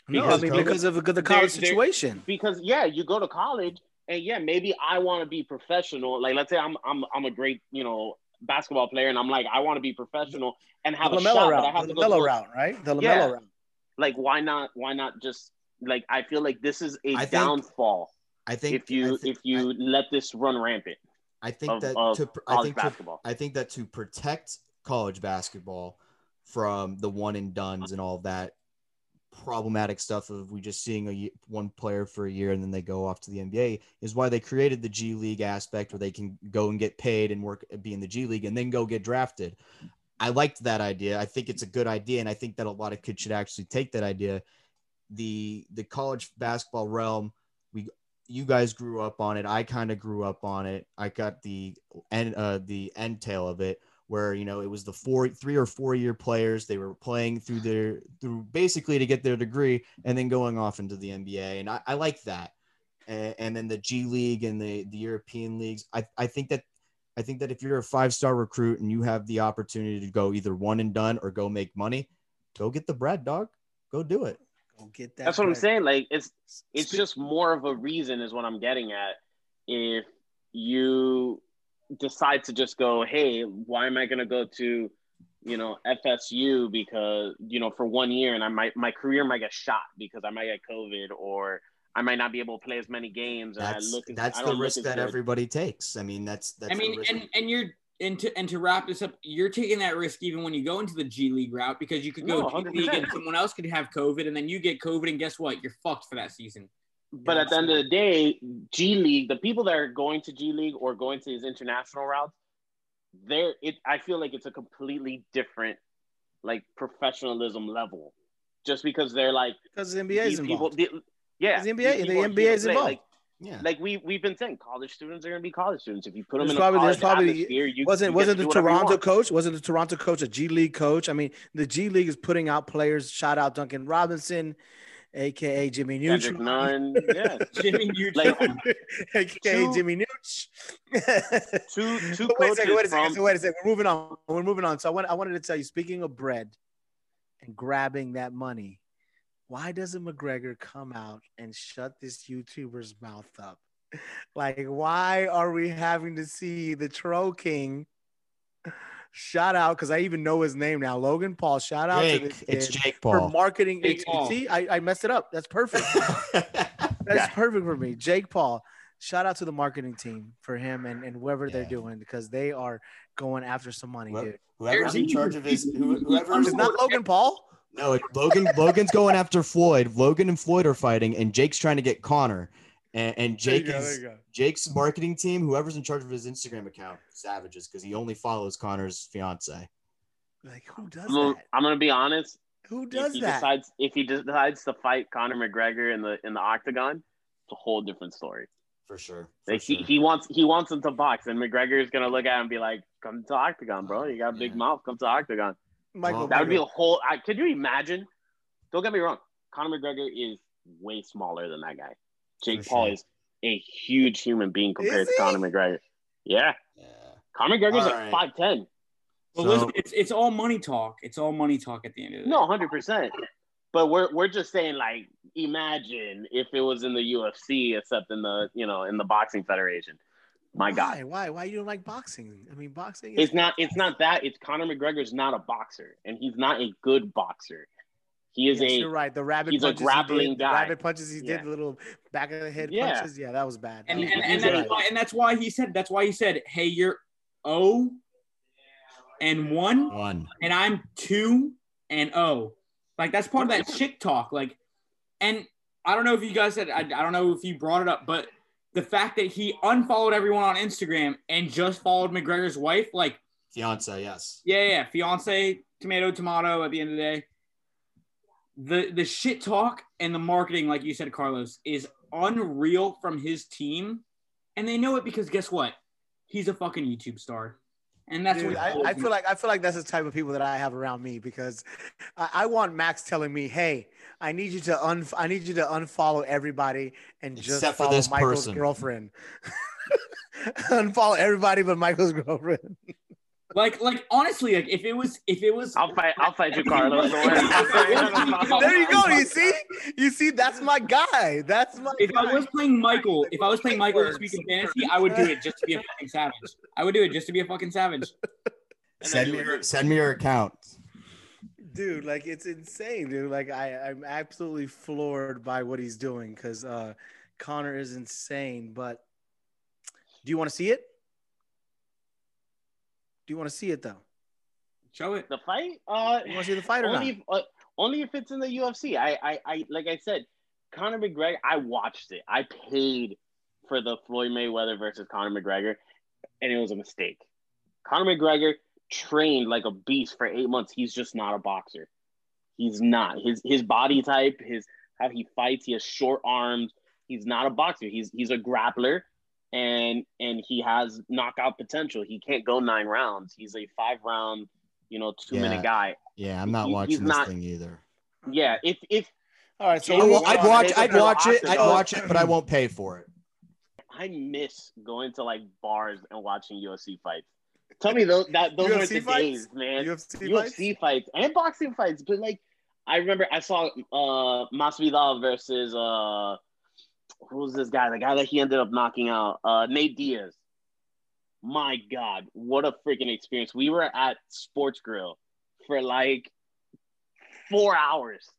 Speaker 2: no, I
Speaker 5: Because
Speaker 2: mean because of the college
Speaker 5: There- there-
Speaker 2: situation.
Speaker 5: Because yeah, you go to college, and yeah, maybe I want to be professional. Like, let's say I'm I'm I'm a great you know basketball player, and I'm like, I want to be professional and have
Speaker 2: the
Speaker 5: a
Speaker 2: Lamelo
Speaker 5: shot,
Speaker 2: route,
Speaker 5: but I have
Speaker 2: the
Speaker 5: to go
Speaker 2: Lamelo route, right? The Lamelo
Speaker 5: Yeah.
Speaker 2: route.
Speaker 5: like why not why not just like i feel like this is a
Speaker 3: I think-
Speaker 5: downfall
Speaker 3: I think
Speaker 5: if you
Speaker 3: I
Speaker 5: if you let this run rampant
Speaker 3: I, think
Speaker 5: of,
Speaker 3: that
Speaker 5: of
Speaker 3: to I think to, I think that to protect college basketball from the one and duns and all that problematic stuff of we just seeing a one player for a year and then they go off to the NBA is why they created the G League aspect where they can go and get paid and work be in the G League and then go get drafted. I liked that idea. I think it's a good idea and I think that a lot of kids should actually take that idea. The the college basketball realm, you guys grew up on it. I kind of grew up on it. I got the end uh the end tail of it where you know it was the four three or four year players. They were playing through their through basically to get their degree and then going off into the nba and i, I like that. And, and then the g league and the the european leagues. I i think that i think that if you're a five star recruit and you have the opportunity to go either one and done or go make money go get the bread dog. Go do it
Speaker 2: Go get that.
Speaker 5: that's what i'm saying like it's it's just more of a reason is what i'm getting at if you decide to just go hey why am i going to go to you know fsu because you know for one year and i might my career might get shot because i might get covid or i might not be able to play as many games and
Speaker 3: that's
Speaker 5: i look
Speaker 3: that's
Speaker 5: I
Speaker 3: the risk that
Speaker 5: good.
Speaker 3: everybody takes i mean that's that's
Speaker 4: I mean, and and you're and to and to wrap this up, you're taking that risk even when you go into the G League route because you could go
Speaker 5: No,
Speaker 4: G League
Speaker 5: 100%.
Speaker 4: and someone else could have COVID, and then you get COVID, and guess what? You're fucked for that season.
Speaker 5: But at the end of the day, G League, the people that are going to G League or going to these international routes, there it I feel like it's a completely different like professionalism level. Just because they're like
Speaker 2: because the NBA is
Speaker 5: these people
Speaker 2: involved.
Speaker 5: the, yeah,
Speaker 2: the NBA the NBA is
Speaker 5: play.
Speaker 2: involved.
Speaker 5: Like,
Speaker 3: yeah
Speaker 5: like we we've been saying, college students are gonna be college students. If you put them
Speaker 2: There's
Speaker 5: in
Speaker 2: probably-
Speaker 5: a college
Speaker 2: probably-
Speaker 5: atmosphere, you
Speaker 2: wasn't
Speaker 5: you
Speaker 2: wasn't
Speaker 5: to
Speaker 2: the Toronto coach? Wasn't the Toronto coach a G League coach? I mean, the G League is putting out players. Shout out Duncan Robinson, aka Jimmy Neutron,
Speaker 5: Nunn, yeah. [laughs]
Speaker 4: Jimmy, you
Speaker 5: Like,
Speaker 2: aka
Speaker 5: Two-
Speaker 2: Jimmy Nooch. [laughs]
Speaker 5: Two two
Speaker 2: wait a
Speaker 5: coaches
Speaker 2: second, wait a second,
Speaker 5: from
Speaker 2: so wait a second. We're moving on. We're moving on. So I want I wanted to tell you, speaking of bread and grabbing that money, why doesn't McGregor come out and shut this YouTuber's mouth up? [laughs] Like, why are we having to see the Troll King? [laughs] Shout out because I even know his name now, Logan Paul. Shout out to
Speaker 3: Jake,
Speaker 2: this
Speaker 3: it's
Speaker 2: kid
Speaker 3: Jake
Speaker 2: for marketing.
Speaker 4: Jake Paul.
Speaker 2: See, I, I messed it up. That's perfect. [laughs] That's perfect for me. Jake Paul. Shout out to the marketing team for him and, and whoever they're doing because they are going after some money,
Speaker 3: Well,
Speaker 2: dude.
Speaker 3: Whoever's in charge of his, who, whoever
Speaker 2: It's not Logan Paul.
Speaker 3: No, it- Logan. Logan's going after Floyd. Logan and Floyd are fighting, and Jake's trying to get Conor. And, and Jake
Speaker 2: go,
Speaker 3: is
Speaker 2: there you go.
Speaker 3: Jake's marketing team. Whoever's in charge of his Instagram account, savages, because he only follows Conor's fiance.
Speaker 2: Like who does
Speaker 5: I'm gonna,
Speaker 2: that?
Speaker 5: I'm gonna be honest.
Speaker 2: Who does
Speaker 5: he
Speaker 2: that?
Speaker 5: decides if he decides to fight Conor McGregor in the in the octagon, it's a whole different story.
Speaker 3: For sure. For
Speaker 5: Like
Speaker 3: sure.
Speaker 5: he, he wants he wants him to box, and McGregor is gonna look at him and be like, "Come to octagon, bro. You got a big
Speaker 3: Yeah.
Speaker 5: mouth. Come to octagon."
Speaker 2: Michael,
Speaker 5: That would be a whole. I, could you imagine? Don't get me wrong. Conor McGregor is way smaller than that guy. Jake
Speaker 3: For
Speaker 5: Paul
Speaker 3: sure.
Speaker 5: is a huge human being compared to
Speaker 2: he?
Speaker 5: Conor McGregor. Yeah,
Speaker 3: yeah.
Speaker 5: Conor McGregor's
Speaker 3: All
Speaker 5: like five ten.
Speaker 4: Well,
Speaker 3: So-
Speaker 4: listen, it's it's all money talk. It's all money talk at the end of it.
Speaker 5: No, hundred percent. But we're we're just saying like, imagine if it was in the UFC, except in the you know in the boxing federation. My God,
Speaker 2: Why? Why? Why you don't like boxing? I mean, boxing. Is,
Speaker 5: it's not it's not that. It's Conor McGregor's not a boxer, and he's not a good boxer. He is
Speaker 2: Yes,
Speaker 5: a
Speaker 2: you're right. The rabbit
Speaker 5: he's a
Speaker 2: punches he
Speaker 5: grappling
Speaker 2: did, the
Speaker 5: guy.
Speaker 2: rabbit punches he
Speaker 5: Yeah.
Speaker 2: did, the little back of the head
Speaker 5: Yeah.
Speaker 2: punches. Yeah, that was bad.
Speaker 4: and
Speaker 2: That
Speaker 4: and,
Speaker 2: was-
Speaker 4: and
Speaker 2: you're
Speaker 4: that's
Speaker 2: right.
Speaker 4: why and that's why he said that's why he said, "Hey, you're O and one,
Speaker 3: One.
Speaker 4: and I'm two and O." Like that's part of that [laughs] chick talk. Like, and I don't know if you guys said I, I don't know if you brought it up, but the fact that he unfollowed everyone on Instagram and just followed McGregor's wife, like,
Speaker 3: Fiance, yes.
Speaker 4: yeah, yeah, fiance, tomato, tomato. At the end of the day, the the shit talk and the marketing, like you said, Carlos, is unreal from his team, and they know it because guess what? He's a fucking YouTube star, and that's
Speaker 2: Dude,
Speaker 4: what
Speaker 2: I, I feel like I feel like that's the type of people that I have around me because I, I want Max telling me, "Hey, I need you to un I need you to unfollow everybody and just
Speaker 3: Except for
Speaker 2: follow
Speaker 3: this
Speaker 2: Michael's
Speaker 3: person."
Speaker 2: girlfriend. [laughs] unfollow everybody but Michael's girlfriend. [laughs]
Speaker 4: like like honestly, like if it was if it was
Speaker 5: I'll fight. I'll fight you, Carlos. [laughs]
Speaker 2: There you go. You see, you see, that's my guy. That's my.
Speaker 4: if
Speaker 2: guy.
Speaker 4: I was playing Michael, if I was playing Michael this
Speaker 2: Words.
Speaker 4: week in fantasy, I would do it just to be a fucking savage. I would do it just to be a fucking savage.
Speaker 3: Send me your send me your account.
Speaker 2: dude like it's insane dude like i i'm absolutely floored by what he's doing because uh conor is insane but do you want to see it do you want to see it though
Speaker 4: Show it.
Speaker 5: The fight? Uh,
Speaker 2: you want to see the fight or not
Speaker 5: only if, uh, only if it's in the UFC. I, I, I, like I said, Conor McGregor. I watched it. I paid for the Floyd Mayweather versus Conor McGregor, and it was a mistake. Conor McGregor trained like a beast for eight months. He's just not a boxer. He's not. His his body type, his how he fights. He has short arms. He's not a boxer. He's he's a grappler, and and he has knockout potential. He can't go nine rounds. He's a five round, you know, two
Speaker 3: Yeah.
Speaker 5: minute guy.
Speaker 3: Yeah, I'm not
Speaker 5: He-
Speaker 3: watching this
Speaker 5: not-
Speaker 3: thing either.
Speaker 5: Yeah, if if
Speaker 2: all right so
Speaker 5: Jamie-
Speaker 3: I
Speaker 2: we'll-
Speaker 3: will, I'd watch. I'd
Speaker 5: it
Speaker 3: watch it. I'd watch it, but I won't pay for it.
Speaker 5: I miss going to like bars and watching UFC fights. Tell me those that those were
Speaker 2: UFC
Speaker 5: the
Speaker 2: fights?
Speaker 5: days, man.
Speaker 2: UFC
Speaker 5: UFC fights? and boxing fights, but like I remember I saw uh Masvidal versus uh who was this guy? The guy that he ended up knocking out, uh Nate Diaz. My God, what a freaking experience! We were at Sports Grill for like four hours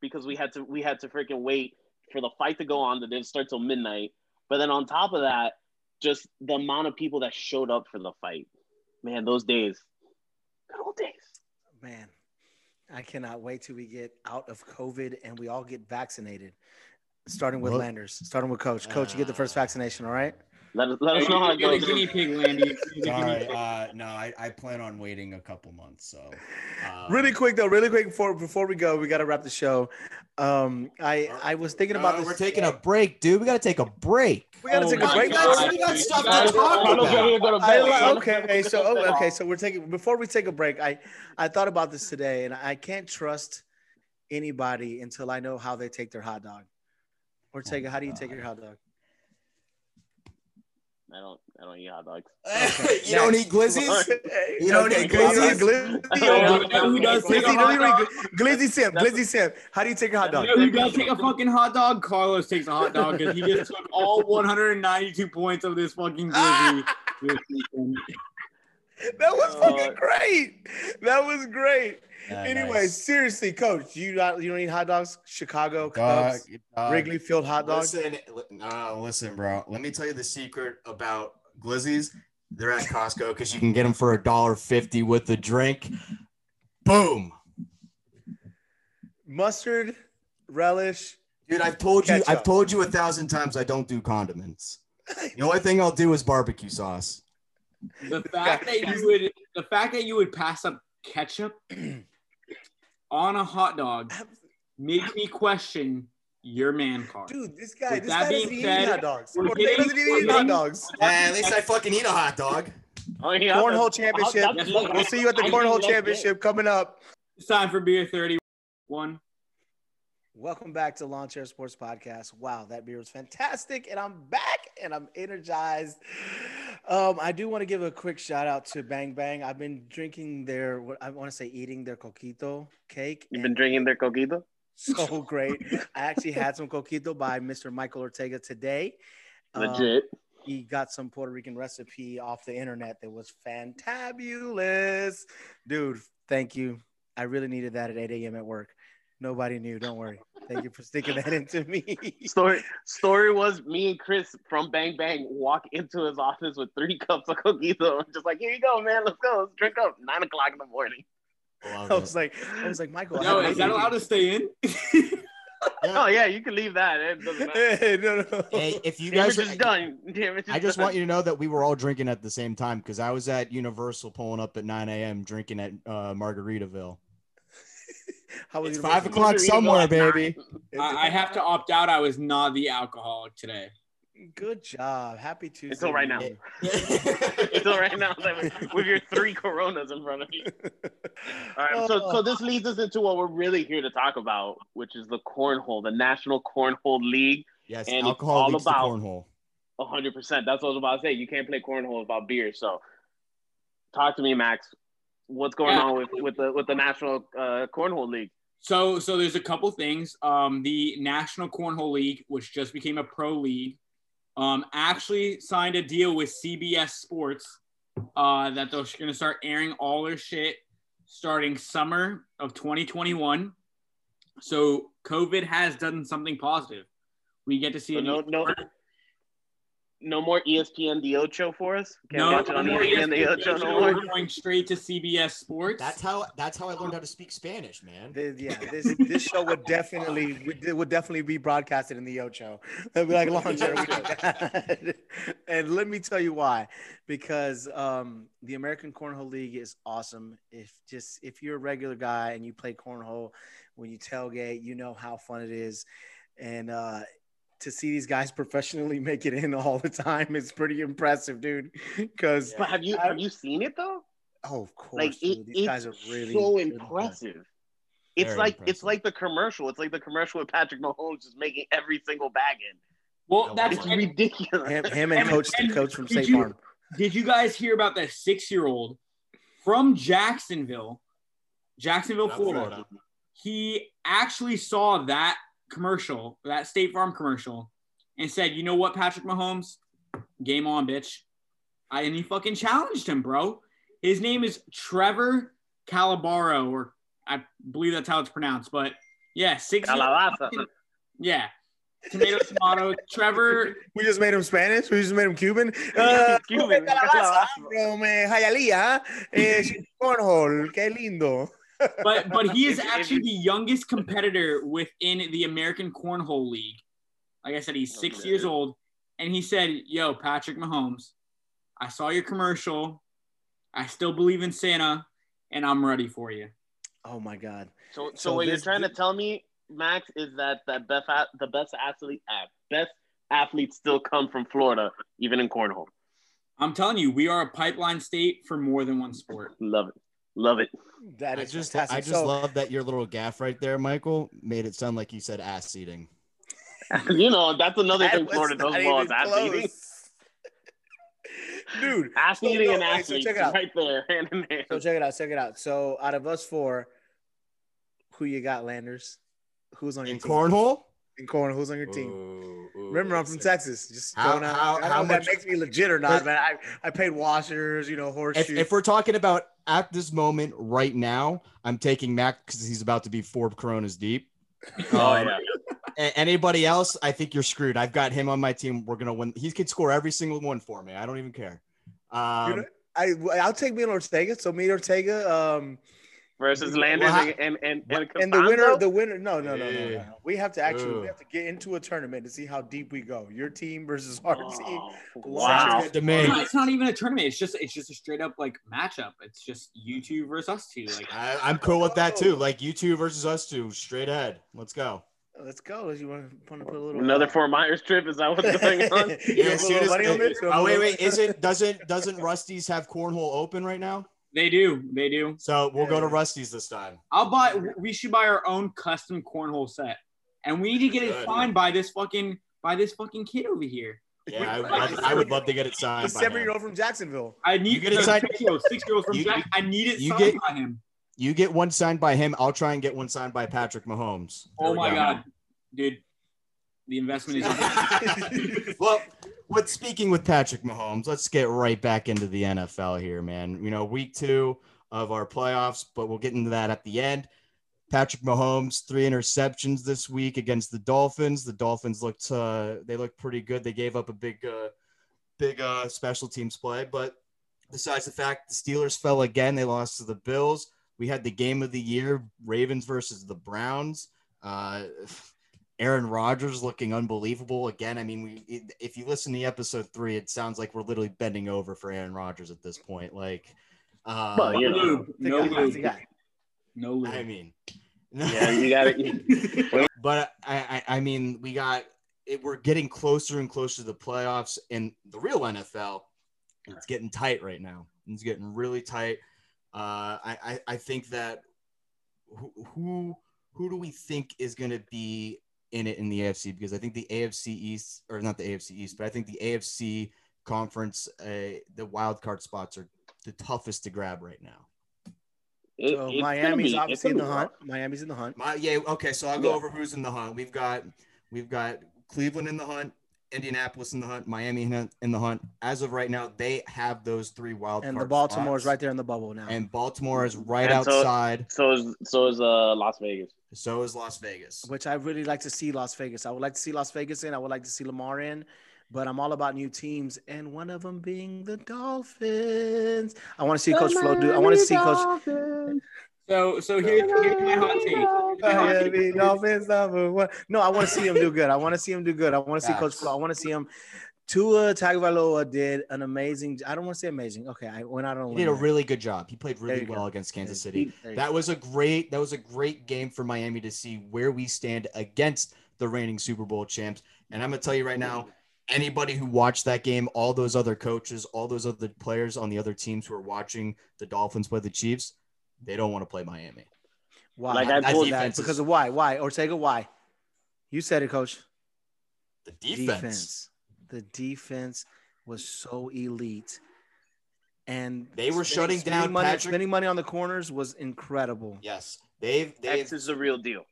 Speaker 5: because we had to we had to freaking wait for the fight to go on that didn't start till midnight. But then on top of that, just the amount of people that showed up for the fight. Man, those days. Good old days.
Speaker 2: man i cannot wait till we get out of covid and we all get vaccinated starting with
Speaker 3: Well-
Speaker 2: landers starting with coach coach you get the first vaccination all right
Speaker 5: Let us let us know how it
Speaker 4: You're
Speaker 5: goes.
Speaker 4: guinea pig, Landy. You're the guinea
Speaker 3: Sorry, uh, no, I, I plan on waiting a couple months. So, uh,
Speaker 2: really quick though really quick before before we go we got to wrap the show um i i was thinking about
Speaker 3: uh,
Speaker 2: this
Speaker 3: we're taking a break, dude. We got to take a break.
Speaker 2: we gotta
Speaker 4: Oh
Speaker 2: take a break
Speaker 4: God.
Speaker 3: We got stuff to talk
Speaker 5: Carlos
Speaker 3: about.
Speaker 5: ready to go to
Speaker 2: I
Speaker 5: bed.
Speaker 2: okay, okay, so oh, okay, so we're taking before we take a break. I I thought about this today, and I can't trust anybody until I know how they take their hot dog. Or oh take how do you take your hot dog?
Speaker 5: I don't I don't eat hot dogs. [laughs] [laughs]
Speaker 3: you don't eat glizzies? You don't
Speaker 2: okay,
Speaker 3: eat
Speaker 2: glizzy,
Speaker 3: glizzies?
Speaker 2: glizzy, [laughs]
Speaker 4: You know who does
Speaker 2: glizzy,
Speaker 4: hot
Speaker 2: glizzy, Sam, glizzy Sam. How do you take a hot
Speaker 4: You
Speaker 2: dog?
Speaker 4: know who does take a fucking hot dog? Carlos takes a hot dog because he just took all 192 points of this fucking glizzy. This [laughs] weekend.
Speaker 2: That was
Speaker 5: Uh,
Speaker 2: fucking great. That was great.
Speaker 3: Yeah,
Speaker 2: Anyway,
Speaker 3: nice.
Speaker 2: seriously, coach, you not you don't eat hot dogs? Chicago
Speaker 3: Dog,
Speaker 2: Cubs,
Speaker 3: dog.
Speaker 2: Wrigley Field hot dogs.
Speaker 3: Listen, li- no, listen, bro. Let me tell you the secret about glizzies. They're at Costco because you can get them for a dollar fifty with the drink. Boom,
Speaker 2: Mustard, relish.
Speaker 3: dude. I've told you.
Speaker 2: Ketchup.
Speaker 3: I've told you a thousand times. I don't do condiments. [laughs] The only thing I'll do is barbecue sauce.
Speaker 4: The fact that you would, the fact that you would pass up ketchup [clears throat] on a hot dog makes me question your man card.
Speaker 2: Dude, this guy,
Speaker 4: With
Speaker 2: this guy doesn't even eat hot dogs.
Speaker 4: we're
Speaker 2: Corday doesn't even eat hot dogs.
Speaker 3: At least I fucking eat a hot dog.
Speaker 5: Oh, yeah,
Speaker 2: Cornhole
Speaker 5: that's-
Speaker 2: championship.
Speaker 5: that's-
Speaker 2: We'll see you at the
Speaker 5: I
Speaker 2: cornhole championship coming up.
Speaker 4: It's time for beer 31.
Speaker 2: Welcome back to Lawn Chair Sports Podcast. Wow, that beer was fantastic, and I'm back and I'm energized. Um, I do want to give a quick shout out to Bang Bang. I've been drinking their, what I want to say, eating their coquito cake.
Speaker 5: You've been drinking their coquito? [laughs]
Speaker 2: so great. I actually had some coquito by Mr. Michael Ortega today. Um,
Speaker 5: Legit.
Speaker 2: he got some Puerto Rican recipe off the internet that was fantabulous. Dude, thank you. I really needed that at 8 a.m. at work. Nobody knew. Don't worry. Thank you for sticking that into me. [laughs]
Speaker 5: Story story was me and Chris from Bang Bang walk into his office with three cups of coquito. I'm just like, here you go, man. Let's go. Let's drink up. Nine o'clock in the morning. [laughs]
Speaker 2: I was like, I was like, Michael. I
Speaker 4: Yo, is that allowed to stay in? [laughs]
Speaker 5: Oh yeah, you can leave that. It doesn't matter.
Speaker 2: Hey, no, no.
Speaker 3: Hey, if you guys,
Speaker 5: is done. Damage is
Speaker 3: I just
Speaker 5: done.
Speaker 3: want you to know that we were all drinking at the same time because I was at Universal pulling up at 9 a.m. drinking at uh, Margaritaville.
Speaker 2: How was
Speaker 3: It's
Speaker 2: your
Speaker 3: five o'clock somewhere, baby.
Speaker 4: I, I have to opt out. I was not the alcoholic today.
Speaker 2: Good job. Happy Tuesday.
Speaker 5: Until right now.
Speaker 2: to [laughs]
Speaker 5: Until right now, like, with- with your three Coronas in front of you.
Speaker 2: you. [laughs]
Speaker 5: All right, so so this leads us into what we're really here to talk about, which is the cornhole, the National Cornhole League.
Speaker 3: Yes,
Speaker 5: And it's
Speaker 3: alcohol
Speaker 5: all
Speaker 3: leads
Speaker 5: about-
Speaker 3: to cornhole.
Speaker 5: hundred percent. That's what I was about to say. You can't play cornhole without beer. So, talk to me, Max. What's going
Speaker 4: Yeah.
Speaker 5: on with, with the with the National uh, Cornhole League?
Speaker 4: So, so there's a couple things. Um, the National Cornhole League, which just became a pro league, um, actually signed a deal with CBS Sports uh, that they're going to start airing all their shit starting summer of 2021. So, COVID has done something positive. We get to see
Speaker 5: So
Speaker 4: a new
Speaker 5: no no. No more ESPN the Ocho for us. Can't
Speaker 4: no,
Speaker 5: watch it on
Speaker 4: no more
Speaker 5: ESPN the Ocho
Speaker 4: ESPN,
Speaker 5: no
Speaker 4: we're going straight to CBS Sports.
Speaker 3: That's how. That's how I learned how to speak Spanish, man.
Speaker 2: This- yeah, this this show would definitely would, would definitely be broadcasted in the Ocho. It'd be like launch [laughs] [laughs] and let me tell you why. Because um, the American Cornhole League is awesome. If just if you're a regular guy and you play cornhole, when you tailgate, you know how fun it is, and uh, to see these guys professionally [laughs] make it in all the time is pretty impressive, dude. Because
Speaker 5: But have you have you seen it though?
Speaker 2: oh, of course,
Speaker 5: Like it,
Speaker 2: dude, these guys are
Speaker 5: it's
Speaker 2: really
Speaker 5: so
Speaker 2: good at
Speaker 5: impressive. It's
Speaker 3: Very
Speaker 5: like it's like the commercial. It's like the commercial with Patrick Mahomes just making every single bag in.
Speaker 4: well, that's
Speaker 5: It's ridiculous.
Speaker 2: Him, him and
Speaker 4: And- [laughs]
Speaker 2: coach
Speaker 4: and
Speaker 2: coach from
Speaker 4: did
Speaker 2: State
Speaker 4: you-
Speaker 2: Farm.
Speaker 4: Did you guys hear about that six year old from Jacksonville, Jacksonville,
Speaker 3: Not
Speaker 4: Florida?
Speaker 3: Florida.
Speaker 4: He actually saw that commercial, that State Farm commercial, and said, "You know what, Patrick Mahomes, game on, bitch." I, and he fucking challenged him, bro. His name is Trevor Calabaro, or I believe that's how it's pronounced. But yeah, six.
Speaker 5: Calabaza. [laughs]
Speaker 4: Yeah, tomato, tomato. Trevor
Speaker 2: We just made him Spanish. We just made him Cuban. [laughs]
Speaker 5: Yeah, he's Cuban.
Speaker 2: calabaza, bro, man. Hialeah, eh, cornhole. Qué lindo.
Speaker 4: But but he [laughs] is
Speaker 5: If- if
Speaker 4: actually the youngest competitor within the American Cornhole League. Like I said, he's six
Speaker 5: Okay.
Speaker 4: years old, and he said, "Yo, Patrick Mahomes, I saw your commercial. I still believe in Santa, and I'm ready for you."
Speaker 2: Oh my God.
Speaker 5: So, so,
Speaker 2: So
Speaker 5: what you're
Speaker 2: this-
Speaker 5: trying to tell me, Max, is that that best a- the best athlete uh, best athletes still come from Florida, even in cornhole.
Speaker 4: I'm telling you, we are a pipeline state for more than one sport.
Speaker 5: Love it, love it.
Speaker 2: That
Speaker 3: I just,
Speaker 2: fantastic.
Speaker 3: I just
Speaker 2: So-
Speaker 3: love that your little gaff right there, Michael, made it sound like you said ass eating. [laughs]
Speaker 5: you know, that's another
Speaker 2: that
Speaker 5: thing
Speaker 2: was
Speaker 5: Florida does
Speaker 2: not
Speaker 5: well
Speaker 2: even
Speaker 5: is ass
Speaker 2: close.
Speaker 5: eating. [laughs]
Speaker 2: Dude,
Speaker 5: Ass
Speaker 2: So,
Speaker 5: eating
Speaker 2: no,
Speaker 5: and
Speaker 2: wait, so
Speaker 5: athletes
Speaker 2: check it out.
Speaker 5: right there, [laughs] hand in hand.
Speaker 2: So check it out. Check it out. So out of us four, who you got, Landers? Who's on your
Speaker 3: In
Speaker 2: team?
Speaker 3: cornhole?
Speaker 2: In corner. Who's on your team?
Speaker 3: Ooh, ooh,
Speaker 2: Remember, I'm from
Speaker 3: it's-
Speaker 2: Texas. Just
Speaker 3: How-
Speaker 2: going out.
Speaker 3: how-
Speaker 2: I don't
Speaker 3: how
Speaker 2: know
Speaker 3: much-
Speaker 2: that makes me legit or not, man. I, I paid washers, you know,
Speaker 3: If,
Speaker 2: horseshoes.
Speaker 3: if we're talking about at this moment right now, I'm taking Mac because he's about to be four Coronas deep. [laughs]
Speaker 5: Oh
Speaker 3: Um,
Speaker 5: yeah,
Speaker 3: Anybody else, I think you're screwed. I've got him on my team. We're gonna win. He could score every single one for me. I don't even care. Um,
Speaker 2: You know, I I'll take me and Ortega. So me and Ortega, um,
Speaker 5: versus Landers
Speaker 3: Well, how-
Speaker 5: and and and,
Speaker 2: and the winner, the winner. No, no, no, no, no. We have to actually
Speaker 3: Ooh.
Speaker 2: we have to get into a tournament to see how deep we go. Your team versus our oh, team.
Speaker 5: Oh,
Speaker 2: Sounds
Speaker 5: wow.
Speaker 3: good to
Speaker 4: It's
Speaker 3: me.
Speaker 4: not, it's not even a tournament. It's just it's just a straight up like matchup. It's just you two versus us two. Like
Speaker 3: I, I'm cool with that too. Like you two versus us two, straight ahead. Let's go.
Speaker 2: Let's go. You want to, want to put a little
Speaker 5: Another Fort Myers trip? Is that what's going on?
Speaker 2: You
Speaker 3: Yeah, as soon as-
Speaker 2: money on this? You want a
Speaker 3: oh wait, wait. Isn't doesn't doesn't Rusty's have cornhole open right now?
Speaker 4: They do, they do.
Speaker 3: So we'll go to Rusty's this time.
Speaker 4: I'll buy. We should buy our own custom cornhole set, and we need to get it
Speaker 3: Good.
Speaker 4: signed by this fucking by this fucking kid over here.
Speaker 3: Yeah, I, I, I would love to get it signed. by
Speaker 2: seven
Speaker 3: him.
Speaker 2: year old from Jacksonville.
Speaker 4: I need
Speaker 3: You get it signed-
Speaker 4: six year old, six year old from
Speaker 3: You-
Speaker 4: Jack. I need it
Speaker 3: you
Speaker 4: signed
Speaker 3: get-
Speaker 4: by him.
Speaker 3: You get one signed by him. I'll try and get one signed by Patrick Mahomes.
Speaker 4: Oh
Speaker 3: There we
Speaker 4: my
Speaker 3: go.
Speaker 4: god, dude, the investment is. [laughs] [laughs]
Speaker 3: well, with speaking with Patrick Mahomes, let's get right back into the NFL here, man. You know, week two of our playoffs, but we'll get into that at the end. Patrick Mahomes, three interceptions this week against the Dolphins. The Dolphins looked uh, they looked pretty good. They gave up a big uh, big uh, special teams play, but besides the fact the Steelers fell again, they lost to the Bills. We had the game of the year, Ravens versus the Browns. Uh, Aaron Rodgers looking unbelievable again. I mean, we if you listen to episode three, it sounds like we're literally bending over for Aaron Rodgers at this point. Like, uh,
Speaker 5: Well, you know.
Speaker 4: lube. No
Speaker 2: guy,
Speaker 4: lube.
Speaker 2: guy.
Speaker 4: No lube.
Speaker 3: I mean,
Speaker 5: Yeah, you got it. [laughs] [laughs]
Speaker 3: but I, I, I mean, we got it. We're getting closer and closer to the playoffs and the real NFL. It's getting tight right now. It's getting really tight. Uh, I, I, I think that who, who, who do we think is going to be in it in the AFC? Because I think the AFC East, or not the AFC East, but I think the AFC conference, uh, the wild card spots are the toughest to grab right now.
Speaker 5: It-
Speaker 2: So Miami's
Speaker 5: be-
Speaker 2: obviously in the
Speaker 5: gonna
Speaker 2: hunt. Miami's in the hunt.
Speaker 3: My yeah, okay. So I'll go
Speaker 5: Yeah.
Speaker 3: over who's in the hunt. We've got we've got Cleveland in the hunt, Indianapolis in the hunt, Miami in the- in the hunt. As of right now, they have those three wild
Speaker 2: And the
Speaker 3: Baltimore
Speaker 2: Baltimore's
Speaker 3: spots.
Speaker 2: right there in the bubble now.
Speaker 3: And Baltimore is right
Speaker 5: And
Speaker 3: outside.
Speaker 5: be- So is so is uh Las Vegas.
Speaker 3: So is Las Vegas.
Speaker 2: which I really like to see Las Vegas. I would like to see Las Vegas in. I would like to see Lamar in, but I'm all about new teams, and one of them being the Dolphins. I want to see Coach Flo do. I want to see Coach.
Speaker 4: So so here, here's my hot take. Here's my hot take.
Speaker 2: Miami Dolphins number one. No, I want to see him do good. I want to see him do good. I want to see Coach Flo. I want to see him. Tua Tagovailoa did an amazing. I don't want to say amazing. Okay, I went out on.
Speaker 3: He did a really good job. He played really
Speaker 2: you go.
Speaker 3: well against Kansas City. That was a great that was a great game for Miami to see where we stand against the reigning Super Bowl champs. And I'm gonna tell you right now, anybody who watched that game, all those other coaches, all those other players on the other teams who are watching the Dolphins play the Chiefs, they don't want to play Miami.
Speaker 2: Why?
Speaker 5: Like I
Speaker 3: That
Speaker 5: told
Speaker 2: that because of why? Why? Ortega? Why? You said it, Coach.
Speaker 3: the defense.
Speaker 2: The defense was so elite. And
Speaker 3: They were shutting
Speaker 2: spending
Speaker 3: down
Speaker 2: money,
Speaker 3: Patrick-
Speaker 2: spending money on the corners was incredible.
Speaker 3: Yes, they've they've
Speaker 5: X is the real deal.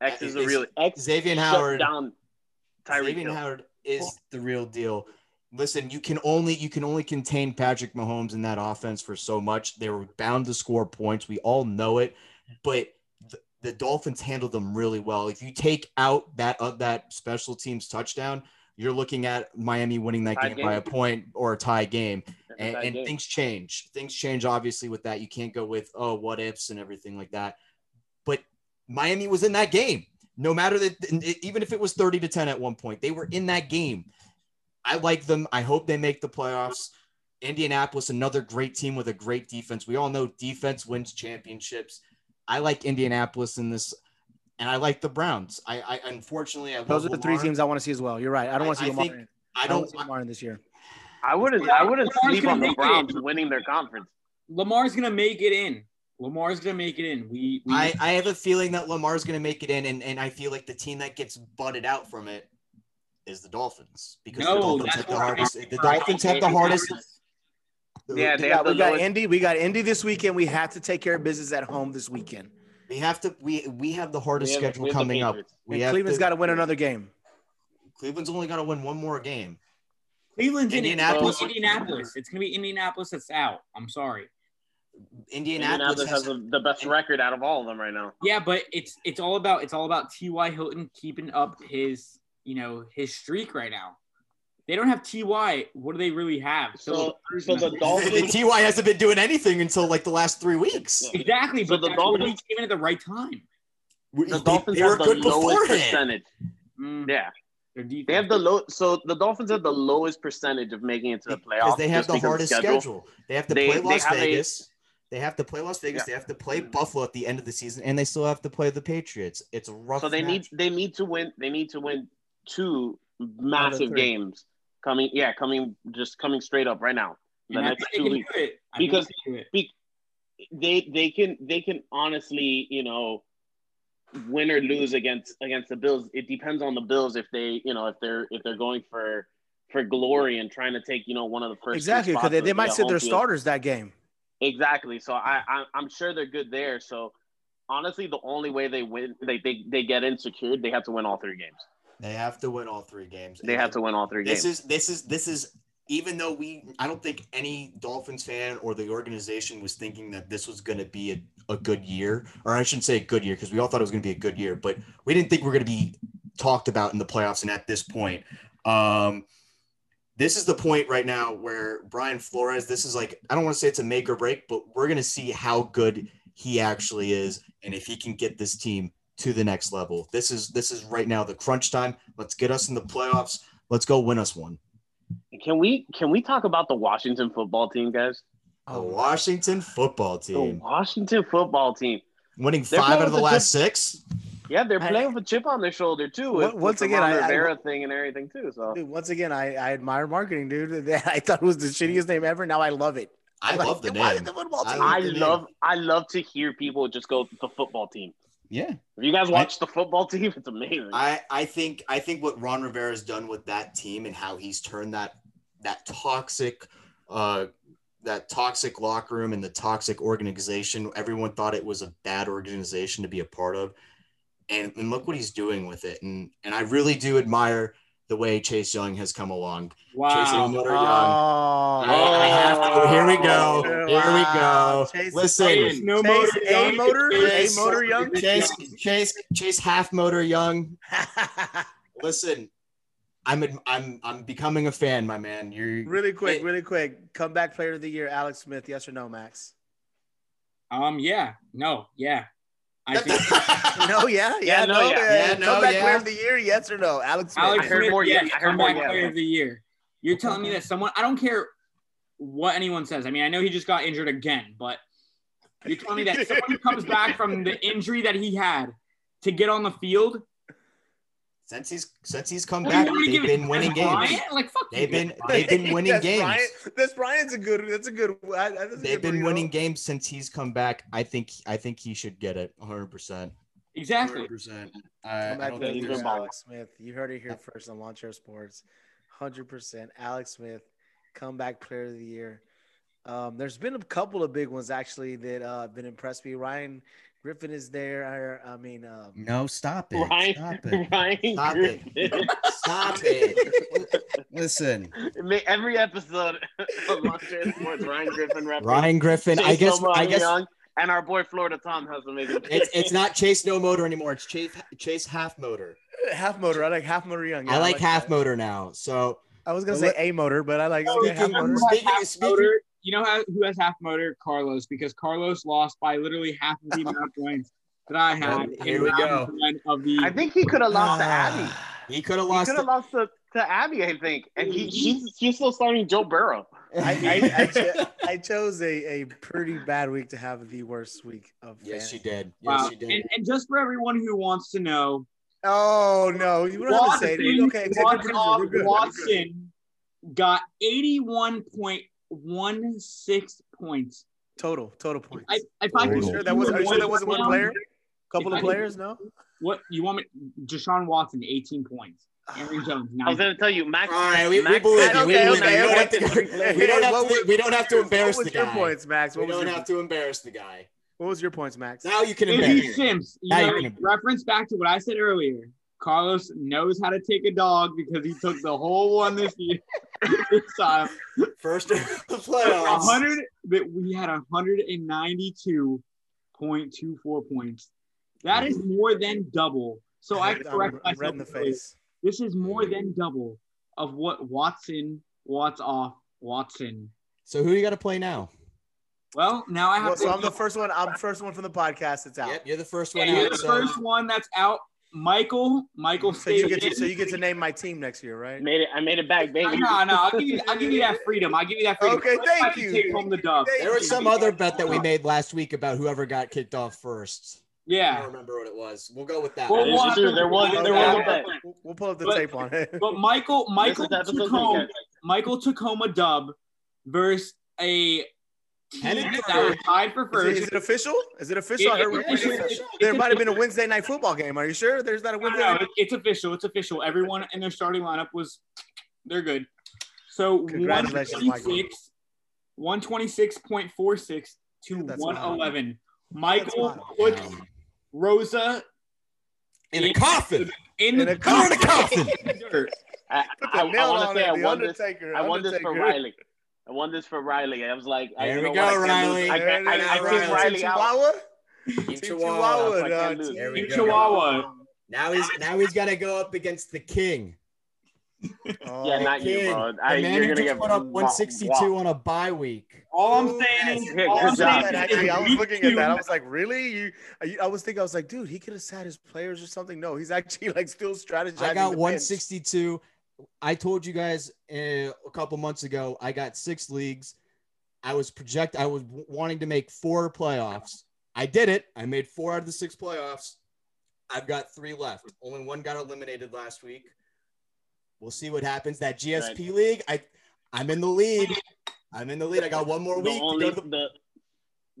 Speaker 5: X is the real X.
Speaker 3: Xavien
Speaker 5: shut
Speaker 3: Howard.
Speaker 5: down Tyreek
Speaker 3: Xavien
Speaker 5: Hill.
Speaker 3: Howard is the real deal. Listen, you can only you can only contain Patrick Mahomes in that offense for so much. They were bound to score points. We all know it, but the, Dolphins handled them really well. If you take out that uh, that special teams touchdown, you're looking at Miami winning that
Speaker 5: Tie
Speaker 3: game, by a point or a tie game. And, and
Speaker 5: game.
Speaker 3: things change. Things change obviously with that. You can't go with oh what ifs and everything like that. But Miami was in that game. No matter that, even if it was 30 to 10 at one point, they were in that game. I like them. I hope they make the playoffs. Indianapolis, another great team with a great defense. We all know defense wins championships. I like Indianapolis in this, and I like the Browns. I, I unfortunately, I
Speaker 2: Those are
Speaker 3: love
Speaker 2: the three teams I want to see as well. You're right. I don't want to see
Speaker 3: I
Speaker 2: Lamar.
Speaker 3: think- I
Speaker 2: I don't want
Speaker 3: don't.
Speaker 2: to see Lamar in this year.
Speaker 5: I wouldn't. I wouldn't
Speaker 4: Lamar's
Speaker 5: sleep on the
Speaker 4: make it.
Speaker 5: Browns winning their conference.
Speaker 4: Lamar's gonna make it in. Lamar's gonna make it in. We, we
Speaker 3: I, I have a feeling that Lamar's going to make it in, and, and I feel like the team that gets butted out from it is the Dolphins because the Dolphins have the hardest. The Dolphins have the hardest.
Speaker 5: Yeah,
Speaker 2: We got, we got
Speaker 5: lowest-
Speaker 2: Indy. We got Indy this weekend. We have to take care of business at home this weekend.
Speaker 3: We have to. We we have the hardest
Speaker 5: have-
Speaker 3: schedule
Speaker 5: we
Speaker 3: coming up.
Speaker 5: Patriots.
Speaker 3: We
Speaker 2: And
Speaker 3: have
Speaker 2: Cleveland's
Speaker 3: to-
Speaker 2: got to win another game.
Speaker 3: Cleveland's only got to win one more game.
Speaker 4: Cleveland's
Speaker 3: Indianapolis-
Speaker 4: Indianapolis. Indianapolis. It's gonna be Indianapolis that's out. I'm sorry.
Speaker 3: Indianapolis,
Speaker 5: Indianapolis has
Speaker 3: has,
Speaker 5: the, the best record out of all of them right now.
Speaker 4: Yeah, but it's it's all about it's all about T.Y. Hilton keeping up his you know his streak right now. They don't have Ty. What do they really have?
Speaker 5: So, so the
Speaker 4: Rivers.
Speaker 3: the
Speaker 5: Dolphins.
Speaker 3: Ty hasn't been doing anything until like the last three weeks.
Speaker 5: Yeah.
Speaker 4: exactly,
Speaker 5: So
Speaker 4: but
Speaker 5: the Dolphins-
Speaker 4: came in at the right time.
Speaker 5: The
Speaker 3: they-
Speaker 5: Dolphins
Speaker 3: they were
Speaker 5: have the
Speaker 3: good
Speaker 5: lowest
Speaker 3: beforehand.
Speaker 5: percentage.
Speaker 4: Mm,
Speaker 5: Yeah, they have the low. So the Dolphins have the lowest percentage of making it to the playoffs
Speaker 3: because they have the hardest schedule. They have to
Speaker 5: They-
Speaker 3: play Las
Speaker 5: have a-
Speaker 3: Vegas. They have to play Las Vegas.
Speaker 5: Yeah.
Speaker 3: They have to play Buffalo at the end of the season, and they still have to play the Patriots. It's rough.
Speaker 5: So they need they need to win. They need to win two massive games coming. Yeah, coming just coming straight up right now. The
Speaker 4: And
Speaker 5: next two weeks.
Speaker 4: do it. I think
Speaker 5: Because-
Speaker 4: they can
Speaker 5: they they can they can honestly you know win or lose against against the Bills. It depends on the Bills if they you know if they're if they're going for for glory and trying to take you know one of the first
Speaker 2: Exactly, because they, they might sit their
Speaker 5: field.
Speaker 2: starters that game.
Speaker 5: Exactly. So I, I I'm sure they're good there. So honestly, the only way they win they they, they get in secured, they have to win all three games.
Speaker 3: They have to win all three games.
Speaker 5: They have to win all three
Speaker 3: This
Speaker 5: games.
Speaker 3: This is this is this is even though we I don't think any Dolphins fan or the organization was thinking that this was going to be a, a good year, or I shouldn't say a good year because we all thought it was going to be a good year, but we didn't think we are going to be talked about in the playoffs. And at this point, um, this is the point right now where Brian Flores. This is like I don't want to say it's a make or break, but we're going to see how good he actually is and if he can get this team to the next level. This is this is right now the crunch time. Let's get us in the playoffs. Let's go win us one.
Speaker 5: Can we can we talk about the Washington football team, guys?
Speaker 3: The
Speaker 2: Oh,
Speaker 3: Washington football team.
Speaker 5: The
Speaker 3: team
Speaker 5: Washington football team.
Speaker 3: winning
Speaker 5: They're
Speaker 3: five out of the
Speaker 5: with
Speaker 3: last six.
Speaker 5: Yeah, they're
Speaker 2: I-
Speaker 5: playing with a chip on their shoulder too.
Speaker 2: Once-
Speaker 5: With, with
Speaker 2: once
Speaker 5: the
Speaker 2: again,
Speaker 5: Ron
Speaker 2: I- I-
Speaker 5: thing and everything too. So
Speaker 2: dude, once again, I, I admire marketing, dude. [laughs] I thought it was the shittiest name ever. Now I love it.
Speaker 3: I
Speaker 2: I'm like,
Speaker 3: love the name.
Speaker 2: the football
Speaker 3: I
Speaker 2: team?"
Speaker 3: love
Speaker 5: I
Speaker 3: the name.
Speaker 5: love I love to hear people just go the football team.
Speaker 3: Yeah.
Speaker 5: If you guys watch the football [laughs] team, it's amazing.
Speaker 3: I, I think I think what Ron Rivera's done with that team and how he's turned that that toxic uh that toxic locker room and the toxic organization everyone thought it was a bad organization to be a part of and, and look what he's doing with it and and I really do admire the way Chase Young has come along Chase
Speaker 4: Wow.
Speaker 3: Young,
Speaker 2: Oh,
Speaker 3: I, I have to here we go here we go
Speaker 2: Chase-
Speaker 3: listen
Speaker 4: Chase, no
Speaker 2: Chase,
Speaker 4: motor,
Speaker 2: A
Speaker 4: young.
Speaker 2: motor, A
Speaker 3: Chase-
Speaker 2: motor, young.
Speaker 3: Chase Chase Chase half motor young [laughs] listen I'm I'm I'm becoming a fan, my man. You're
Speaker 2: really quick,
Speaker 3: Hey.
Speaker 2: really quick. Comeback player of the year, Alex Smith. Yes or no, Max?
Speaker 4: Um, yeah, no, yeah. I think [laughs]
Speaker 2: No, yeah, yeah,
Speaker 5: Yeah,
Speaker 2: no,
Speaker 5: no, yeah.
Speaker 2: yeah.
Speaker 3: Yeah, no,
Speaker 2: Comeback
Speaker 3: yeah.
Speaker 2: player of the year, yes or no, Alex Smith.
Speaker 4: Alex
Speaker 5: I heard
Speaker 4: Smith,
Speaker 5: more
Speaker 4: yes,
Speaker 5: yes. I heard more
Speaker 4: comeback
Speaker 5: yes.
Speaker 4: player of the year. You're telling me that someone I don't care what anyone says. I mean, I know he just got injured again, but you're telling me that someone comes back from the injury that he had to get on the field,
Speaker 3: since he's since he's come back,
Speaker 4: are you gonna
Speaker 3: they've been winning
Speaker 4: Des
Speaker 3: games.
Speaker 4: Like fuck
Speaker 3: They've
Speaker 4: you.
Speaker 3: been [laughs] they've been winning
Speaker 2: That's
Speaker 3: games.
Speaker 2: Brian, that's Brian's a good. That's a good. I- I- that's a
Speaker 3: They've
Speaker 2: good
Speaker 3: been
Speaker 2: burrito.
Speaker 3: winning games since he's come back. I think I think he should get it 100. percent
Speaker 4: exactly.
Speaker 3: percent I,
Speaker 2: Comeback
Speaker 3: I don't
Speaker 2: player of
Speaker 3: think there's
Speaker 2: year,
Speaker 5: been balling.
Speaker 2: Alex Smith. You heard it here first on Lawn Chair Sports. Hundred percent, Alex Smith, comeback player of the year. Um, there's been a couple of big ones actually that uh, been impressed me. Ryan Griffin is there. I, I mean, um,
Speaker 3: no stop
Speaker 5: Ryan,
Speaker 3: Stop it. [laughs]
Speaker 5: Ryan
Speaker 3: Stop it.
Speaker 5: Griffin.
Speaker 3: Stop [laughs] it. Listen,
Speaker 5: Every episode of Monster Sports, Ryan Griffin reference.
Speaker 3: Ryan Griffin. I guess
Speaker 5: Nomo
Speaker 3: I guess
Speaker 5: Young, and our boy Florida Tom has to make it.
Speaker 3: it's it's not Chase no motor anymore. It's Chase Chase half motor.
Speaker 2: half motor. I like half motor young. Yeah,
Speaker 3: I like half
Speaker 2: that.
Speaker 3: motor now. So
Speaker 2: I was gonna say a motor, but I like okay, half
Speaker 3: Speaking-
Speaker 2: motor.
Speaker 3: speaking-
Speaker 4: half
Speaker 3: speaking-
Speaker 4: motor, you know how who has half motor? Carlos, because Carlos lost by literally half of the amount of [laughs] points that I had.
Speaker 3: Well, here
Speaker 4: in
Speaker 3: we go.
Speaker 4: one Of the,
Speaker 5: I think he could have lost to ah. Abby.
Speaker 3: he could have lost.
Speaker 5: He
Speaker 3: lost.
Speaker 5: could have lost to, to Abby, I think, and he he's, he's still starting Joe Burrow.
Speaker 2: I, I, I, [laughs] cho- I chose a, a pretty bad week to have the worst week of.
Speaker 3: Yes,
Speaker 2: fantasy.
Speaker 3: she did. Yes,
Speaker 4: wow.
Speaker 3: she did.
Speaker 4: And, and just for everyone who wants to know,
Speaker 2: Oh no, you don't have to say it.
Speaker 4: Watson,
Speaker 2: Okay, executive
Speaker 4: Watson,
Speaker 2: producer, we're good, we're good.
Speaker 4: Watson got 81.16 points.
Speaker 2: Total, total points.
Speaker 4: I, if I
Speaker 2: Are you
Speaker 4: could
Speaker 2: sure that was? Are you sure that wasn't one player? Couple
Speaker 4: If
Speaker 2: of
Speaker 4: I-
Speaker 2: players? No.
Speaker 4: What you want me? Deshaun Watson, 18 points. Aaron [sighs] Jones,
Speaker 5: I was gonna tell you, Max.
Speaker 3: All right, we, we
Speaker 5: Max-
Speaker 3: believe you. We
Speaker 2: Okay,
Speaker 3: believe
Speaker 2: okay,
Speaker 3: you. We don't have to. We don't have
Speaker 2: What
Speaker 3: to.
Speaker 2: was-
Speaker 3: We don't have to embarrass
Speaker 2: what
Speaker 3: the
Speaker 2: was your
Speaker 3: guy.
Speaker 2: points, Max?
Speaker 3: We
Speaker 2: What was
Speaker 3: don't
Speaker 2: your,
Speaker 3: have to embarrass the guy.
Speaker 2: what was your points, Max?
Speaker 3: Now you can
Speaker 4: Izzy
Speaker 3: embarrass.
Speaker 4: Sims, you
Speaker 3: Now
Speaker 4: know,
Speaker 3: you can-
Speaker 4: reference back to what I said earlier. Carlos knows how to take a dog because he took the whole one this year. This time.
Speaker 3: First of the [laughs] playoffs.
Speaker 4: 100 that we had 192.24 points. That is more than double. So I [laughs]
Speaker 2: I'm
Speaker 4: correct
Speaker 2: red
Speaker 4: myself.
Speaker 2: in the face.
Speaker 4: This is more than double of what Watson, Watts off, Watson.
Speaker 3: So who you got to play now?
Speaker 4: Well, now I have
Speaker 2: Well,
Speaker 4: to.
Speaker 2: so I'm the first one. I'm the first one from the podcast. It's out.
Speaker 3: Yep, you're the first
Speaker 4: Yeah,
Speaker 3: one
Speaker 4: you're the
Speaker 3: So
Speaker 4: first one that's out. Michael, Michael
Speaker 2: So you get to, so you get to name my team next year, right?
Speaker 5: Made it. I made it back, baby.
Speaker 4: No, no, I'll give you, I'll give you that freedom. I'll give you that freedom.
Speaker 2: Okay,
Speaker 4: Let's
Speaker 2: thank you.
Speaker 4: Take home the dub.
Speaker 2: Thank
Speaker 3: there was
Speaker 2: you.
Speaker 3: some other bet that we made last week about whoever got kicked off first. I
Speaker 4: Yeah,
Speaker 3: don't remember what it was. We'll go with that.
Speaker 4: Well,
Speaker 3: one.
Speaker 4: we'll have to-
Speaker 5: There was-
Speaker 2: there
Speaker 5: there
Speaker 2: was
Speaker 5: was
Speaker 2: a
Speaker 5: a
Speaker 2: bet. We'll, we'll pull up the
Speaker 4: But-
Speaker 2: tape on it.
Speaker 4: but Michael, Michael
Speaker 5: This is
Speaker 4: took home. Michael took home a dub versus a
Speaker 3: And
Speaker 4: team
Speaker 3: it-
Speaker 4: that was tied for
Speaker 2: Is it,
Speaker 4: first.
Speaker 2: is it official? Is it official? I
Speaker 4: It-
Speaker 2: heard
Speaker 4: it- it's- it's-
Speaker 2: there might have been a. Wednesday night football game. Are you sure? There's not a Wednesday.
Speaker 4: no,
Speaker 2: night?
Speaker 4: it's official. It's official. Everyone in their starting lineup was, they're good. So
Speaker 2: Congratulations,
Speaker 4: 126, 126.46 to
Speaker 2: that's
Speaker 4: 111. Michael
Speaker 2: wild.
Speaker 4: put
Speaker 3: Um,
Speaker 4: Rosa
Speaker 3: in a coffin.
Speaker 4: in [laughs]
Speaker 2: In
Speaker 4: the
Speaker 2: a coffin.
Speaker 3: coffin.
Speaker 4: dirt.
Speaker 5: I,
Speaker 2: Put
Speaker 5: I, want to say. I won this. I won this for Riley. I won this for Riley. I was like, I,
Speaker 3: There
Speaker 5: you
Speaker 3: we
Speaker 5: know
Speaker 3: go,
Speaker 5: what, I
Speaker 3: Riley.
Speaker 5: I,
Speaker 2: There
Speaker 5: I, I, I
Speaker 3: Riley.
Speaker 5: kicked Riley
Speaker 2: Team. Chihuahua?
Speaker 3: Team
Speaker 2: Team
Speaker 3: Chihuahua.
Speaker 2: Chihuahua.
Speaker 5: I can't lose.
Speaker 2: team
Speaker 3: There we
Speaker 4: In
Speaker 3: go.
Speaker 4: Chihuahua.
Speaker 3: Now he's now he's got to go up against the king.
Speaker 2: Oh,
Speaker 5: Yeah, not you,
Speaker 3: Kid,
Speaker 5: bro.
Speaker 3: the
Speaker 5: I,
Speaker 3: man
Speaker 5: you're
Speaker 3: who
Speaker 5: gonna
Speaker 3: just
Speaker 5: get
Speaker 3: put up
Speaker 5: wa-
Speaker 3: 162
Speaker 5: wa-
Speaker 3: on a bye week.
Speaker 4: All I'm saying is,
Speaker 5: yeah,
Speaker 4: all
Speaker 5: good
Speaker 4: I'm saying is
Speaker 2: Actually, I was looking at that. I was like, really? You? I, I was thinking, I was like, dude, he could have sat his players or something. No, he's actually like still strategizing.
Speaker 3: I got
Speaker 2: the bench.
Speaker 3: 162. I told you guys uh, a couple months ago. I got six leagues. I was project. I was w- wanting to make four playoffs. I did it. I made four out of the six playoffs. I've got three left. Only one got eliminated last week. We'll see what happens. That GSP league. I, I'm in the lead. I'm in the lead. I got one more
Speaker 5: The
Speaker 3: week. to
Speaker 5: only
Speaker 3: the-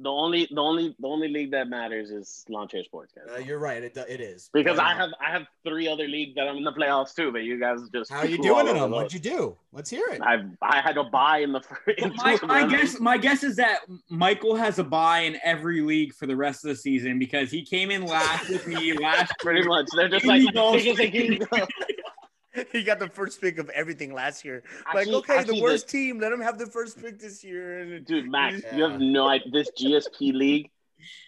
Speaker 5: the the only the only the only league that matters is lawn chair sports, guys.
Speaker 3: Uh, you're right. It, it is
Speaker 5: Because
Speaker 3: But,
Speaker 5: I
Speaker 3: uh,
Speaker 5: have I have three other leagues that I'm in the playoffs too, but you guys just
Speaker 3: How are you doing
Speaker 5: all
Speaker 3: in them? What'd you do? Let's hear it.
Speaker 5: I I had to buy in the first.
Speaker 4: But my, my guess my guess is that Michael has a buy in every league for the rest of the season because he came in last with me last [laughs]
Speaker 5: pretty much. They're just like
Speaker 4: you
Speaker 5: they're just like, here you go. [laughs]
Speaker 2: he got the first pick of everything last year. like, okay,
Speaker 5: actually,
Speaker 2: the worst team, let him have the first pick this year. And
Speaker 5: dude, Max,
Speaker 3: Yeah.
Speaker 5: you have [laughs] no idea. This GSP league,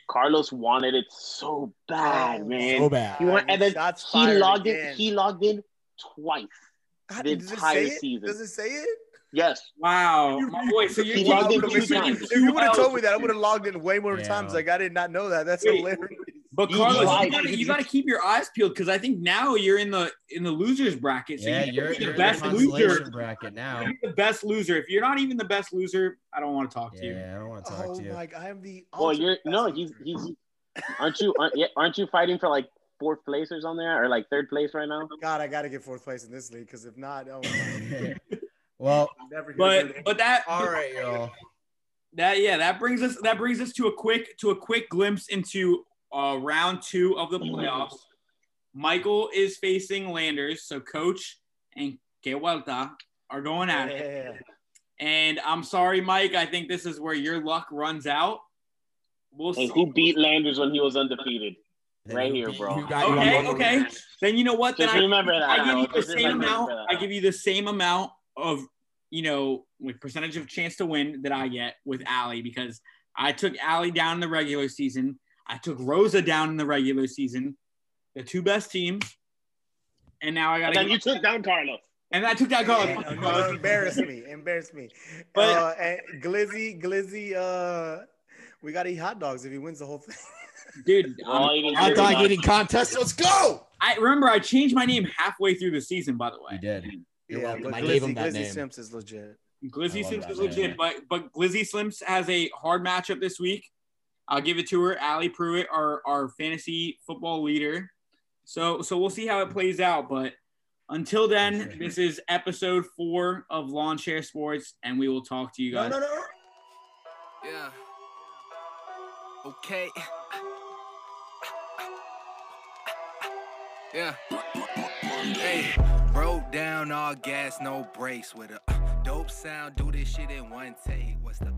Speaker 5: Carlos wanted it so bad,
Speaker 2: Oh,
Speaker 5: man.
Speaker 3: So bad.
Speaker 5: He went and then
Speaker 2: Shots
Speaker 5: he logged
Speaker 2: again.
Speaker 5: in. He logged in twice.
Speaker 2: God,
Speaker 5: the
Speaker 2: does it
Speaker 5: entire
Speaker 2: say it?
Speaker 5: season.
Speaker 2: Does it say it?
Speaker 5: Yes.
Speaker 4: Wow. Wait, so you're
Speaker 5: He
Speaker 4: taking,
Speaker 5: logged in
Speaker 4: you're
Speaker 5: two
Speaker 4: taking
Speaker 5: times.
Speaker 2: If
Speaker 4: two
Speaker 2: you would have told me that, I would have logged in way more
Speaker 3: Yeah.
Speaker 2: times. Like I did not know that. That's
Speaker 4: Wait.
Speaker 2: hilarious.
Speaker 4: But Carlos,
Speaker 5: lied.
Speaker 4: you gotta, you gotta keep your eyes peeled because I think now you're in the in the losers bracket. So
Speaker 3: yeah,
Speaker 4: you
Speaker 3: you're,
Speaker 4: are the
Speaker 3: you're
Speaker 4: best
Speaker 3: in the consolation
Speaker 4: loser.
Speaker 3: bracket now.
Speaker 4: You're the best loser. If you're not even the best loser, I don't want to talk to you.
Speaker 3: Yeah, I don't want to talk
Speaker 2: Oh
Speaker 3: to you.
Speaker 2: Like I am the.
Speaker 5: Well, you're no. He's he's. Aren't you? Aren't, aren't you fighting for like fourth place or something, or like third place right now?
Speaker 2: God, I got to get fourth place in this league because if not, oh my, [laughs]
Speaker 3: well,
Speaker 2: never
Speaker 4: But but that
Speaker 3: all right, y'all.
Speaker 4: that yeah that brings us that brings us to a quick to a quick glimpse into uh, round two of the playoffs. Michael is facing Landers, so Coach and Que Vuelta are going at it. And I'm sorry, Mike. I think this is where your luck runs out. We'll see.
Speaker 5: Who beat Landers when he was undefeated?
Speaker 3: Then
Speaker 5: Right here, bro.
Speaker 3: who got
Speaker 4: Okay, okay. Then you know what? Then
Speaker 5: Just
Speaker 4: I,
Speaker 5: remember that.
Speaker 4: I give you the
Speaker 5: Just
Speaker 4: same amount. I give you the same amount of you know with percentage of chance to win that I get with Allie because I took Allie down in the regular season. I took Rosa down in the regular season, the two best teams, and now I got
Speaker 5: And then you took down Carlos.
Speaker 4: and I took down
Speaker 2: Yeah,
Speaker 4: Carlos.
Speaker 2: no, no, embarrass me, embarrass me.
Speaker 4: But-
Speaker 2: uh, and Glizzy, Glizzy, uh, we gotta eat hot dogs if he wins the whole thing. [laughs]
Speaker 4: dude. Um,
Speaker 3: Hot dog
Speaker 5: dogs.
Speaker 3: eating contest. Let's go.
Speaker 4: I remember I changed my name halfway through the season. By the way,
Speaker 3: You did. You're
Speaker 2: yeah,
Speaker 3: welcome. I
Speaker 2: Glizzy,
Speaker 3: gave him that
Speaker 2: Glizzy
Speaker 3: name.
Speaker 2: Simps is legit.
Speaker 4: Glizzy
Speaker 3: I love
Speaker 4: Sims
Speaker 3: that
Speaker 4: is
Speaker 3: name.
Speaker 4: legit, but but Glizzy Slims has a hard matchup this week. I'll give it to her. Allie Pruitt, our our fantasy football leader. So so we'll see how it plays out. But until then, this is episode four of Lawn Chair Sports, and we will talk to you
Speaker 3: No,
Speaker 4: guys.
Speaker 3: no, no.
Speaker 1: Yeah. Okay. Yeah. Hey, broke down all gas, no brakes with a dope sound. Do this shit in one take. What's the